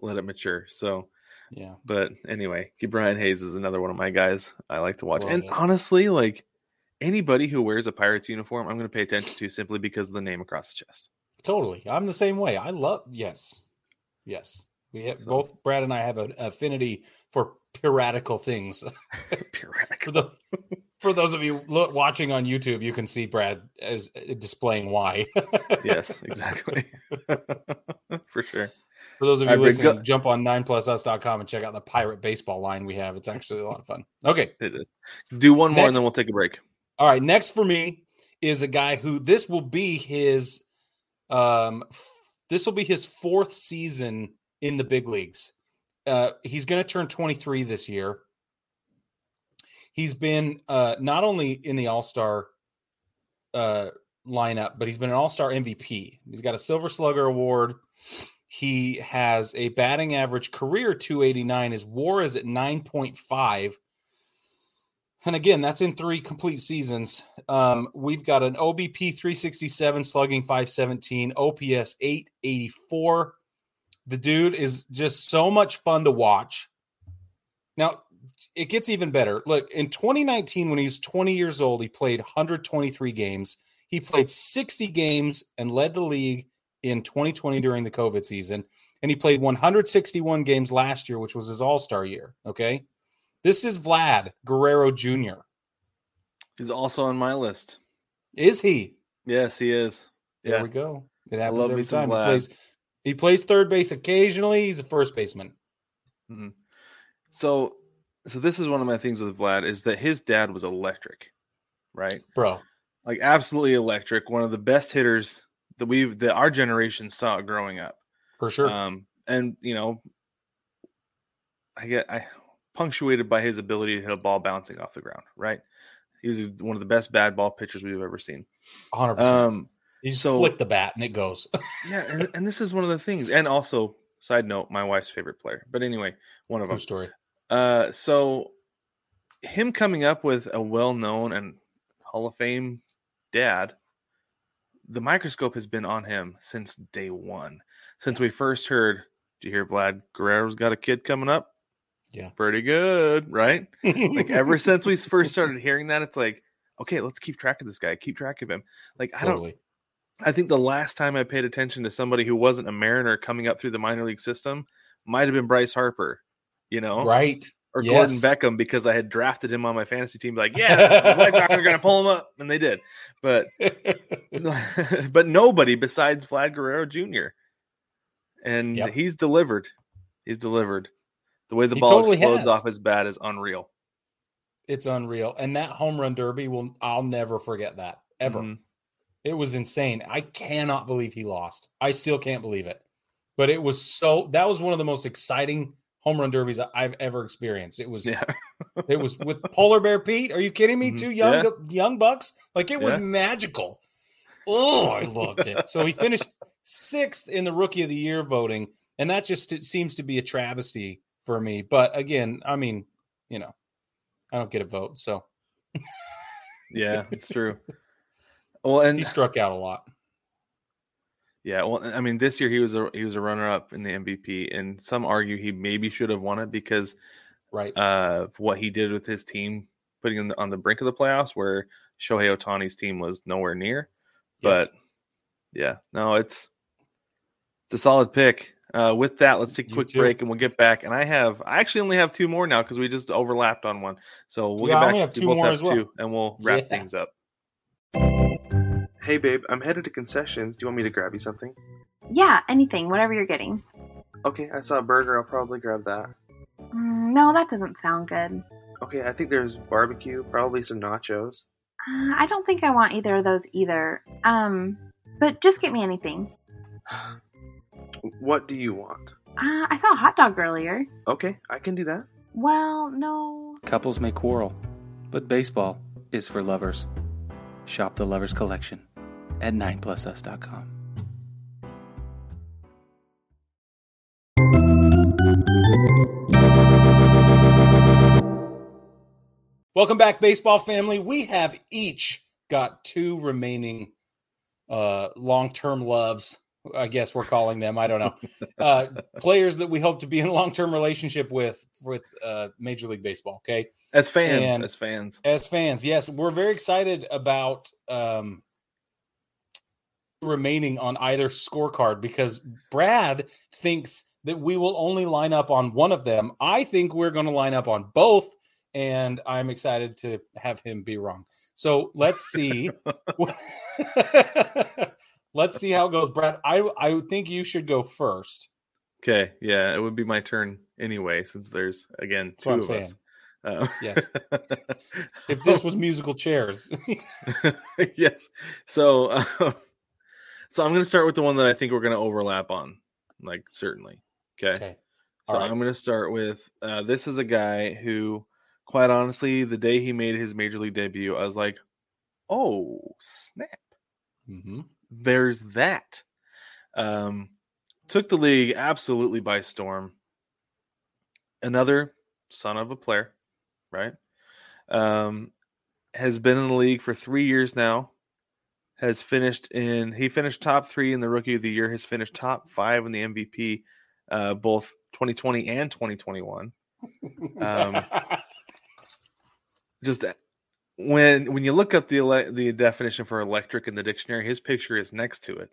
let it mature. So, Yeah. but anyway, Brian Hayes is another one of my guys I like to watch. Love and it. honestly, like anybody who wears a Pirates uniform, I'm going to pay attention to simply because of the name across the chest. Totally. I'm the same way. I love yes. Yes. We have So- both Brad and I have an affinity for piratical things. Pyrrhic. for the for those of you look, watching on YouTube, you can see Brad as uh, displaying why. yes, exactly. For sure. For those of you Brad, listening, jump on 9plusus.com and check out the pirate baseball line we have. It's actually a lot of fun. Okay. Do one more Next- and then we'll take a break. All right. Next for me is a guy who this will be his um this will be his fourth season in the big leagues. Uh he's going to turn 23 this year. He's been uh not only in the All-Star uh lineup, but he's been an All-Star MVP. He's got a Silver Slugger award. He has a batting average career 289. His WAR is at 9.5. And again, that's in three complete seasons. Um, we've got an OBP 367, slugging 517, OPS 884. The dude is just so much fun to watch. Now, it gets even better. Look, in 2019, when he was 20 years old, he played 123 games. He played 60 games and led the league in 2020 during the COVID season. And he played 161 games last year, which was his all star year. Okay. This is Vlad Guerrero Jr. He's also on my list. Is he? Yes, he is. There Yeah. we go. It happens every time. He plays, he plays third base occasionally. He's a first baseman. So so this is one of my things with Vlad is that his dad was electric, right? Bro. Like absolutely electric, one of the best hitters that we've that our generation saw growing up. For sure. Um, and you know, I get I punctuated by his ability to hit a ball bouncing off the ground. Right, he's one of the best bad ball pitchers we've ever seen. 100%. Um, you just so- flick the bat and it goes. yeah, and, and this is one of the things. And also, side note, my wife's favorite player. But anyway, one of True them. story. Uh, so him coming up with a well-known and Hall of Fame dad, the microscope has been on him since day one. Since we first heard, do you hear Vlad Guerrero's got a kid coming up? Yeah. Pretty good, right? Like ever since we first started hearing that, it's like, okay, let's keep track of this guy, keep track of him. Like I don't. I think the last time I paid attention to somebody who wasn't a Mariner coming up through the minor league system might have been Bryce Harper, you know, Right. or Yes. Gordon Beckham because I had drafted him on my fantasy team. Like, yeah, the White Sox are going to pull him up, and they did. But but nobody besides Vlad Guerrero Jr. And Yep. he's delivered. He's delivered. The way the He ball totally explodes has. off his bat is unreal. it's unreal. And that home run derby will I'll never forget that ever. Mhm. It was insane. I cannot believe he lost. I still can't believe it. But it was so that was one of the most exciting home run derbies I've ever experienced. It was Yeah. it was with Polar Bear Pete. Are you kidding me? Mhm. Two young Yeah. young bucks. Like it was Yeah. magical. Oh, I loved it. So he finished sixth in the rookie of the year voting, and that just it seems to be a travesty for me. But again, I mean, you know, I don't get a vote, so Yeah, it's true. Well, and he struck out a lot. Yeah, well, I mean, this year he was a he was a runner up in the MVP, and some argue he maybe should have won it because Right. Uh, of what he did with his team, putting him on the brink of the playoffs, where Shohei Ohtani's team was nowhere near. But yeah, no, it's it's a solid pick. Uh, with that, let's take a quick break and we'll get back. And I have I actually only have two more now because we just overlapped on one. So we'll Yeah, I get only back. have we both more have as well. two, and we'll wrap Yeah. things up. Hey babe, I'm headed to concessions. Do you want me to grab you something? Yeah, anything, whatever you're getting. Okay, I saw a burger. I'll probably grab that. Mm, no, that doesn't sound good. Okay, I think there's barbecue, probably some nachos. Uh, I don't think I want either of those either. Um, but just get me anything. What do you want? Uh, I saw a hot dog earlier. Okay, I can do that. Well, no. Couples may quarrel, but baseball is for lovers. Shop the Lovers Collection at 9plusus.com. Welcome back, baseball family. We have each got two remaining uh, long-term loves. I guess we're calling them. I don't know. Uh, players that we hope to be in a long-term relationship with with uh, Major League Baseball. Okay, As fans, And- as fans. as fans, yes, we're very excited about um, remaining on either scorecard because Brad thinks that we will only line up on one of them. I think we're going to line up on both, and I'm excited to have him be wrong. So let's see. let's see how it goes, Brad. I I think you should go first. Okay, yeah, it would be my turn anyway, since there's again two of saying. us. Uh, Yes. If this was musical chairs, yes. So, uh, so I'm going to start with the one that I think we're going to overlap on, like certainly. Okay. okay. So right. I'm going to start with uh, this is a guy who, quite honestly, the day he made his major league debut, I was like, oh snap, hmm there's that. Um, took the league absolutely by storm. Another son of a player, right? Um, has been in the league for three years now. Has finished in he finished top three in the rookie of the year. Has finished top five in the MVP, uh, both 2020 and 2021. Um, Just that- when when you look up the ele- the definition for electric in the dictionary, his picture is next to it.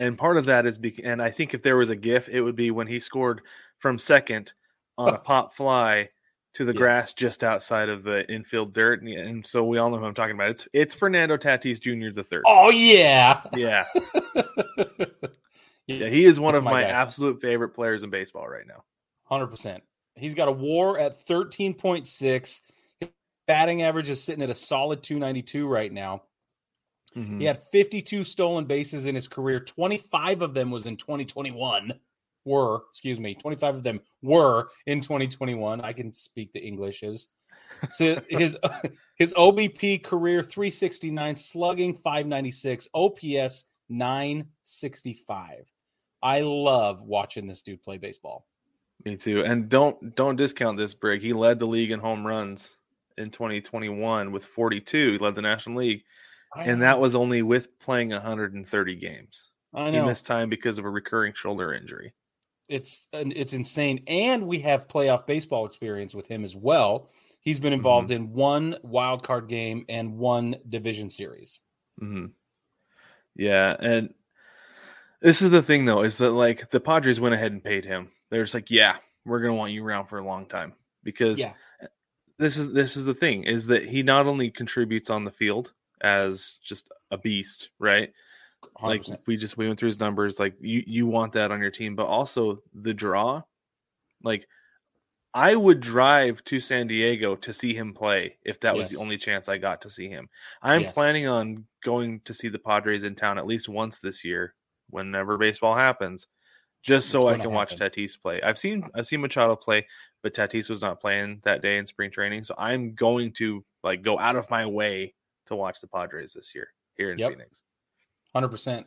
And part of that is, bec- and I think if there was a GIF, it would be when he scored from second on a pop fly to the Yeah. grass just outside of the infield dirt, and, and so we all know who I'm talking about. It's it's Fernando Tatis Jr. the third. oh yeah. Yeah, yeah, he is one That's of my my absolute favorite players in baseball right now. Hundred percent. He's got a WAR at thirteen point six. Batting average is sitting at a solid two ninety two right now. Mhm. He had fifty two stolen bases in his career. Twenty five of them was in twenty twenty one. were, excuse me, 25 of them were in 2021. I can speak the Englishes. So his his OBP career 369, slugging 596, OPS 965. I love watching this dude play baseball. Me too. And don't don't discount this Brig. He led the league in home runs in 2021 with 42. He led the National League. And that was only with playing 130 games. I know. He missed time because of a recurring shoulder injury. it's it's insane, and we have playoff baseball experience with him as well. He's been involved in one wild card game and one division series. hmm Yeah, and this is the thing though, is that like the Padres went ahead and paid him. They're just like, yeah, we're gonna want you around for a long time because Yeah. This is this is the thing is that he not only contributes on the field as just a beast, right? 100%. Like we just we went through his numbers. Like you you want that on your team, but also the draw. Like I would drive to San Diego to see him play if that was the only chance I got to see him. I'm Yes. planning on going to see the Padres in town at least once this year, whenever baseball happens, just so I can watch happen. Tatis play. I've seen I've seen Machado play, but Tatis was not playing that day in spring training, so I'm going to like go out of my way to watch the Padres this year here in Yep. Phoenix. Hundred percent.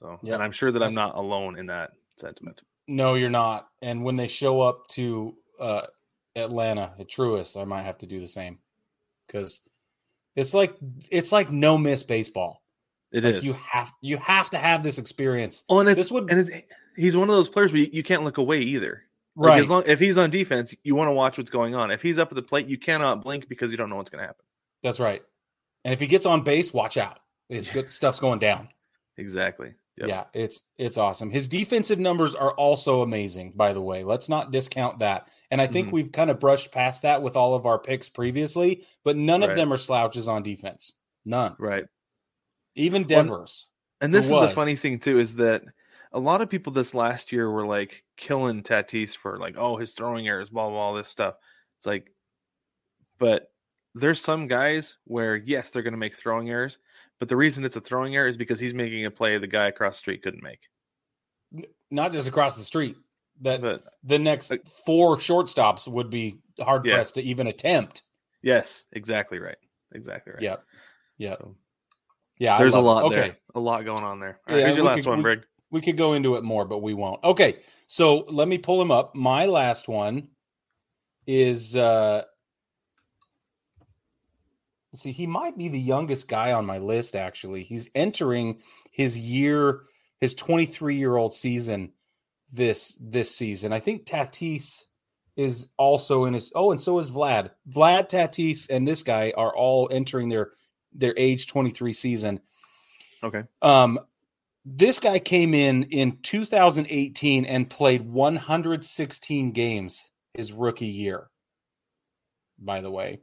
So, Yep. and I'm sure that I'm not alone in that sentiment. No, you're not. And when they show up to uh, Atlanta at Truist, I might have to do the same because it's like it's like no miss baseball. It like is. you have you have to have this experience. oh, and it's, this would- and it's, he's one of those players where you, you can't look away either. Like, Right. As long if he's on defense, you want to watch what's going on. If he's up at the plate, you cannot blink because you don't know what's going to happen. That's right. And if he gets on base, watch out. It's good stuff's going down. Exactly. Yep. Yeah, it's it's awesome. His defensive numbers are also amazing, by the way. Let's not discount that. And I think Mhm. we've kind of brushed past that with all of our picks previously, but none of them are slouches on defense. None. Right. Even Well, Devers. And this is Who the funny thing too is that a lot of people this last year were like killing Tatis for like, oh, his throwing errors, blah blah, all this stuff. It's like, but there's some guys where yes, they're going to make throwing errors, but the reason it's a throwing error is because he's making a play the guy across the street couldn't make. Not just across the street. That But the next Like- four shortstops would be hard Yeah. pressed to even attempt. yes, exactly right, exactly right. Yep. Yep. So, Yeah. There's a it. lot Okay. there, a lot going on there. All right, Yeah, who's your we last could- one, we- Brig? We could go into it more, but we won't. Okay. So let me pull him up. My last one is uh see, he might be the youngest guy on my list, actually. He's entering his year, his 23-year-old season this this season. I think Tatis is also in his oh, and so is Vlad. Vlad Tatis and this guy are all entering their their age 23 season. Okay, Um, this guy came in in 2018 and played 116 games his rookie year. By the way,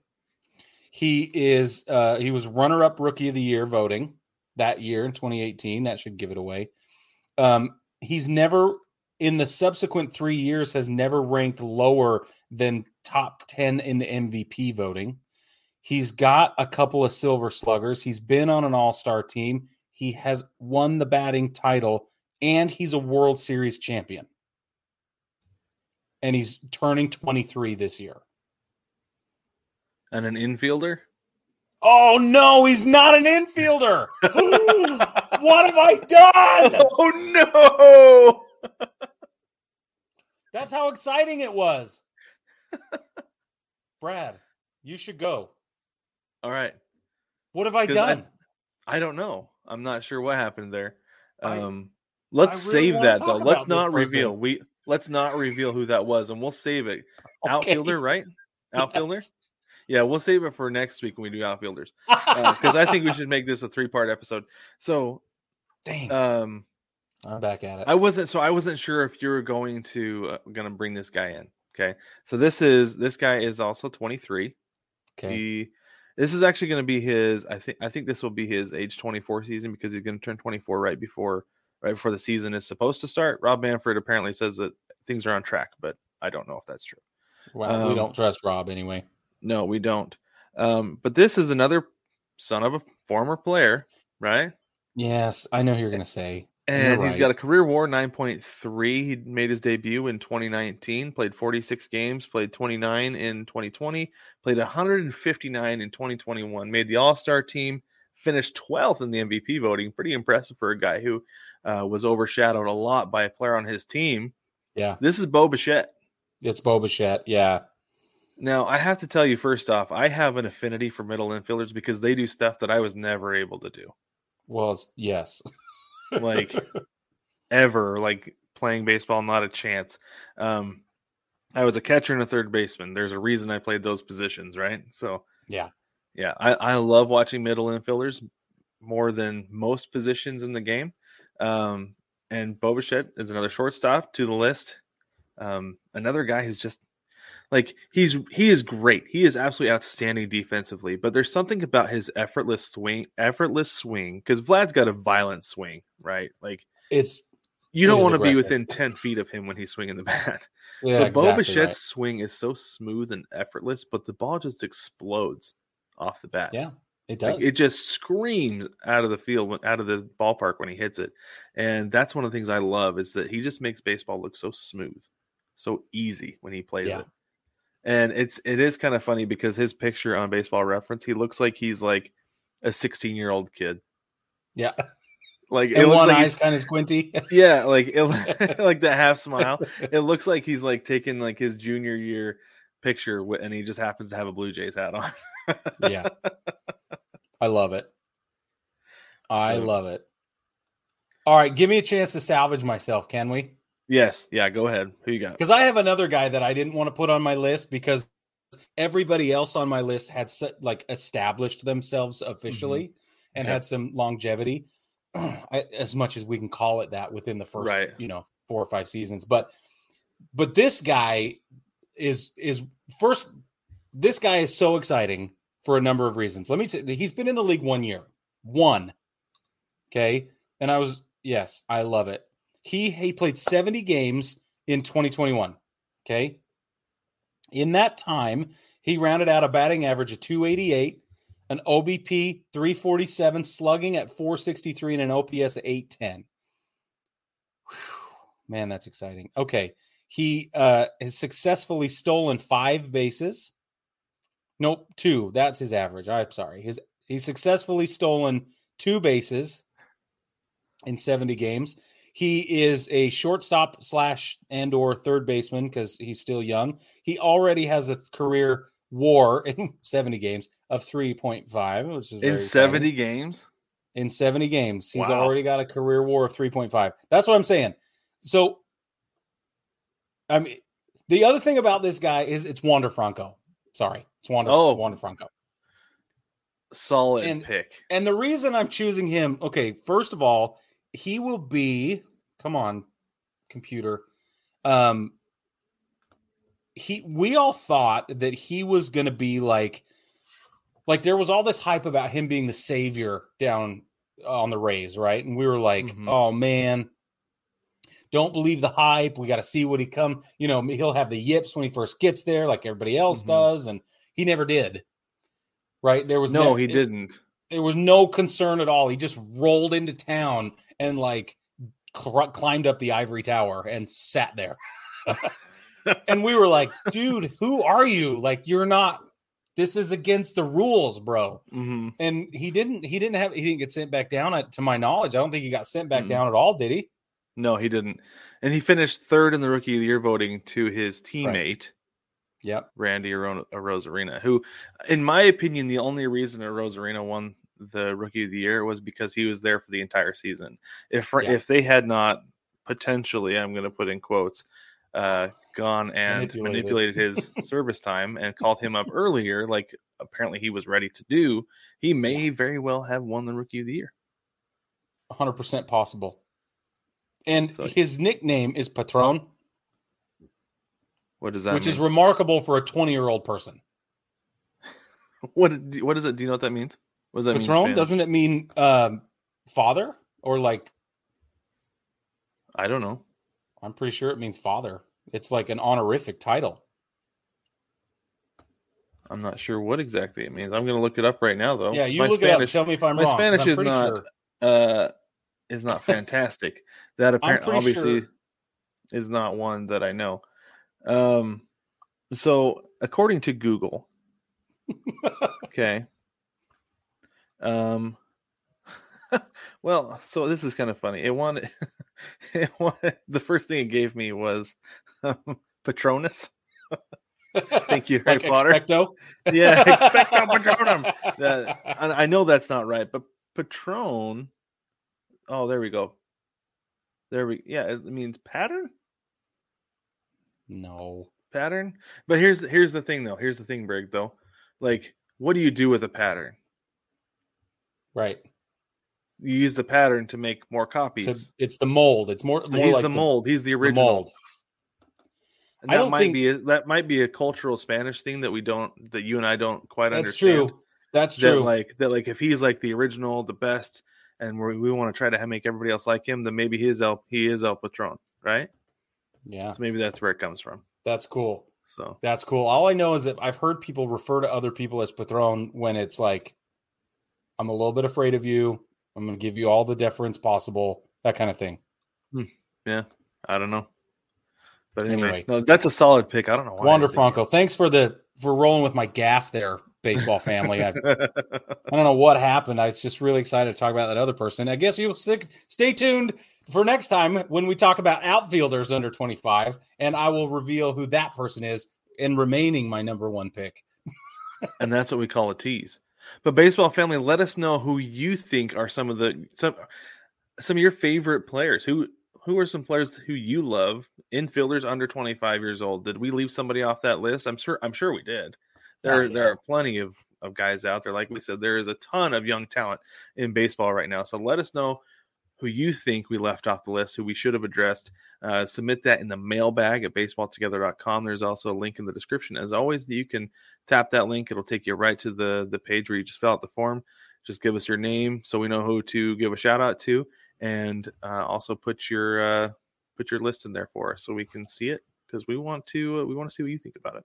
he is uh, he was runner up rookie of the year voting that year in 2018. That should give it away. Um, he's never in the subsequent three years has never ranked lower than top 10 in the MVP voting. He's got a couple of silver sluggers. He's been on an all star team. He has won the batting title and he's a World Series champion. And he's turning 23 this year. and an infielder. Oh no, he's not an infielder. what have I done? Oh no! That's how exciting it was. Brad, you should go. All right. What have I- done? I don't know. I'm not sure what happened there. I- Um, let's I really save that though. Let's not reveal. person. We let's not reveal who that was, and we'll save it. Okay. Outfielder, right? Outfielder. Yes. Yeah, we'll save it for next week when we do outfielders because I think we should make this a three part episode. So, Dang, um, I'm back at it. I wasn't so I wasn't sure if you were going to uh, going to bring this guy in. Okay, so this is this guy is also 23. okay. He this is actually going to be his. I think I think this will be his age 24 season because he's going to turn 24 right before right before the season is supposed to start. Rob Manfred apparently says that things are on track, but I don't know if that's true. Well, we um, don't trust Rob anyway. No, we don't. Um, but this is another son of a former player, right? Yes, I know you're going to say. And You're he's got a career war 9.3. He made his debut in 2019, played 46 games, played 29 in 2020, played 159 in 2021, made the All Star team, finished 12th in the MVP voting. Pretty impressive for a guy who uh, was overshadowed a lot by a player on his team. Yeah. This is Bo Bichette. It's Bo Bichette. Yeah. Now, I have to tell you first off, I have an affinity for middle infielders because they do stuff that I was never able to do. Well, yes. like ever like playing baseball not a chance. Um i was a catcher and a third baseman. There's a reason i played those positions right? So Yeah. yeah i, I love watching middle infielders more than most positions in the game. Um and Bo Bichette is another shortstop to the list. Um another guy who's just like he's he is great he is absolutely outstanding defensively but there's something about his effortless swing effortless swing because vlad's got a violent swing right like It's you don't want to be within 10 feet of him when he's swinging the bat. yeah, but Bo exactly Bichette's right. swing is so smooth and effortless, but the ball just explodes off the bat. Yeah, it Like, does. it just screams out of the field, out of the ballpark when he hits it. And that's one of the things I love is that he just makes baseball look so smooth, so easy when he plays Yeah. it. And it's it is kind of funny because his picture on Baseball Reference, he looks like he's like a 16 year old kid. yeah. Like it And looks one like eye's kind of squinty. yeah, like it, like that half smile. It looks like he's like taking like his junior year picture, and he just happens to have a Blue Jays hat on. yeah. I love it. I love it. All right, give me a chance to salvage myself, can we? Yes, yeah. Go ahead. Who you got? Because I have another guy that I didn't want to put on my list because everybody else on my list had set, like established themselves mm-hmm. officially and Yep. had some longevity, as much as we can call it that within the first, Right. you know, four or five seasons. But but this guy is is first. This guy is so exciting for a number of reasons. Let me say he's been in the league one year, one. Okay, and I was yes, I love it. He he played 70 games in 2021. Okay. In that time, he rounded out a batting average of 288, an OBP 347, slugging at 463, and an OPS at 810. Whew. Man, that's exciting. Okay. He uh, has successfully stolen five bases. Nope, two. That's his average. I'm sorry. His he's successfully stolen two bases in 70 games. He is a shortstop slash and or third baseman because he's still young. He already has a career WAR in 70 games of 3.5, which is In exciting. 70 games? in 70 games. He's Wow. already got a career WAR of 3.5. That's what I'm saying. So, I mean, the other thing about this guy is it's Wander Franco. Sorry, it's Wander. Oh. Wander Franco. Solid And- pick. And the reason I'm choosing him, okay, first of all, he will be, come on, computer. Um he we all thought that he was going to be like like there was all this hype about him being the savior down on the Rays, right? And we were like, Mhm. "Oh man, don't believe the hype. We got to see what he come, you know, he'll have the yips when he first gets there like everybody else Mhm. does and he never did." Right? There was No, he it- didn't. there was no concern at all. He just rolled into town and like cl- climbed up the ivory tower and sat there. and we were like, dude, who are you? Like, you're not. This is against the rules, bro. hmm And he didn't. He didn't have. He didn't get sent back down. uh, To my knowledge, I don't think he got sent back Mm-mm. down at all. Did he? No, he didn't. And he finished third in the rookie of the year voting to his teammate, Yep. Randy Aro- Arozarena, who, in my opinion, the only reason Arozarena won the rookie of the year was because he was there for the entire season. If Yeah. if they had not potentially, I'm going to put in quotes, uh, gone and Manipulated. manipulated, his service time and called him up earlier, like apparently he was ready to do, he may very well have won the rookie of the year. 100 percent possible. And So- his nickname is Patron, What does that which mean? is remarkable for a 20 year old person. what what is it? Do you know what that means? What does that mean? Patron Spanish? doesn't it mean um, father or like I don't know. I'm pretty sure it means father. It's like an honorific title. I'm not sure what exactly it means. I'm going to look it up right now, though. yeah, you My look it up. Spanish- Tell me if I'm my wrong. 'cause Spanish is not- sure. Uh, is not fantastic. that apparently obviously sure- is not one that I know. Um, so according to Google, okay. Um, well, so this is kind of funny. It wanted, it wanted the first thing it gave me was um, Patronus. Thank you, Harry like Potter. Expecto? Yeah, expecto patronum. That- I, I know that's not right, but Patron. Oh, there we go. There we. Yeah, it means pattern. no. Pattern. But here's here's the thing though. Here's the thing, Brig. Though, like, what do you do with a pattern? Right. You use the pattern to make more copies. So it's the mold. It's more, So more he's like the mold. He's the the original. mold. And I that don't might think- be a, that might be a cultural Spanish thing that we don't that you and I don't quite understand. That's understand. true. That's that true. like that like if he's like the original, the best, and we we want to try to make everybody else like him, then maybe he is El he is El Patron, right? yeah, So maybe that's where it comes from. that's cool. So That's cool. All I know is that I've heard people refer to other people as patron when it's like, I'm a little bit afraid of you. I'm going to give you all the deference possible. That kind of thing. Hmm. Yeah, I don't know. But anyway, Anyway. no, that's a solid pick. I don't know Wander Franco, thanks for the for rolling with my gaff there, baseball family. I, I don't know what happened. I was just really excited to talk about that other person. I guess you'll stick stay tuned for next time when we talk about outfielders under 25, and I will reveal who that person is in remaining my number one pick. and that's what we call a tease. But baseball family, let us know who you think are some of the some some of your favorite players. Who who are some players who you love? Infielders under 25 years old. Did we leave somebody off that list? I'm sure I'm sure we did. There Oh, yeah. there are plenty of of guys out there. Like we said, there is a ton of young talent in baseball right now. So let us know who you think we left off the list, who we should have addressed. Uh, submit that in the mailbag at baseballtogether.com. There's also a link in the description. As always, you can tap that link. It'll take you right to the, the page where you just fill out the form. Just give us your name so we know who to give a shout out to, and uh, also put your uh, put your list in there for us so we can see it because we want to uh, we want to see what you think about it.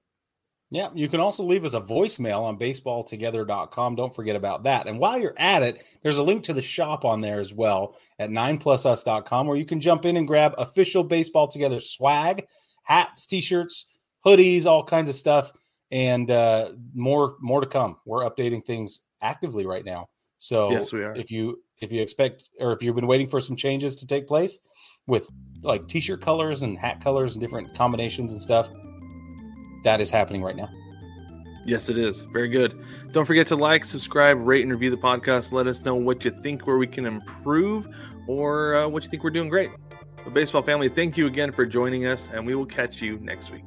Yeah, you can also leave us a voicemail on baseballtogether.com. Don't forget about that. And while you're at it, there's a link to the shop on there as well at 9plusus.com where you can jump in and grab official Baseball Together swag, hats, t-shirts, hoodies, all kinds of stuff and uh more more to come. We're updating things actively right now. So Yes, we are. if you if you expect or if you've been waiting for some changes to take place with like t-shirt colors and hat colors and different combinations and stuff, that is happening right now. Yes, it is. Very good. Don't forget to like, subscribe, rate, and review the podcast. Let us know what you think, where we can improve, or uh, what you think we're doing great. The baseball family, thank you again for joining us, and we will catch you next week.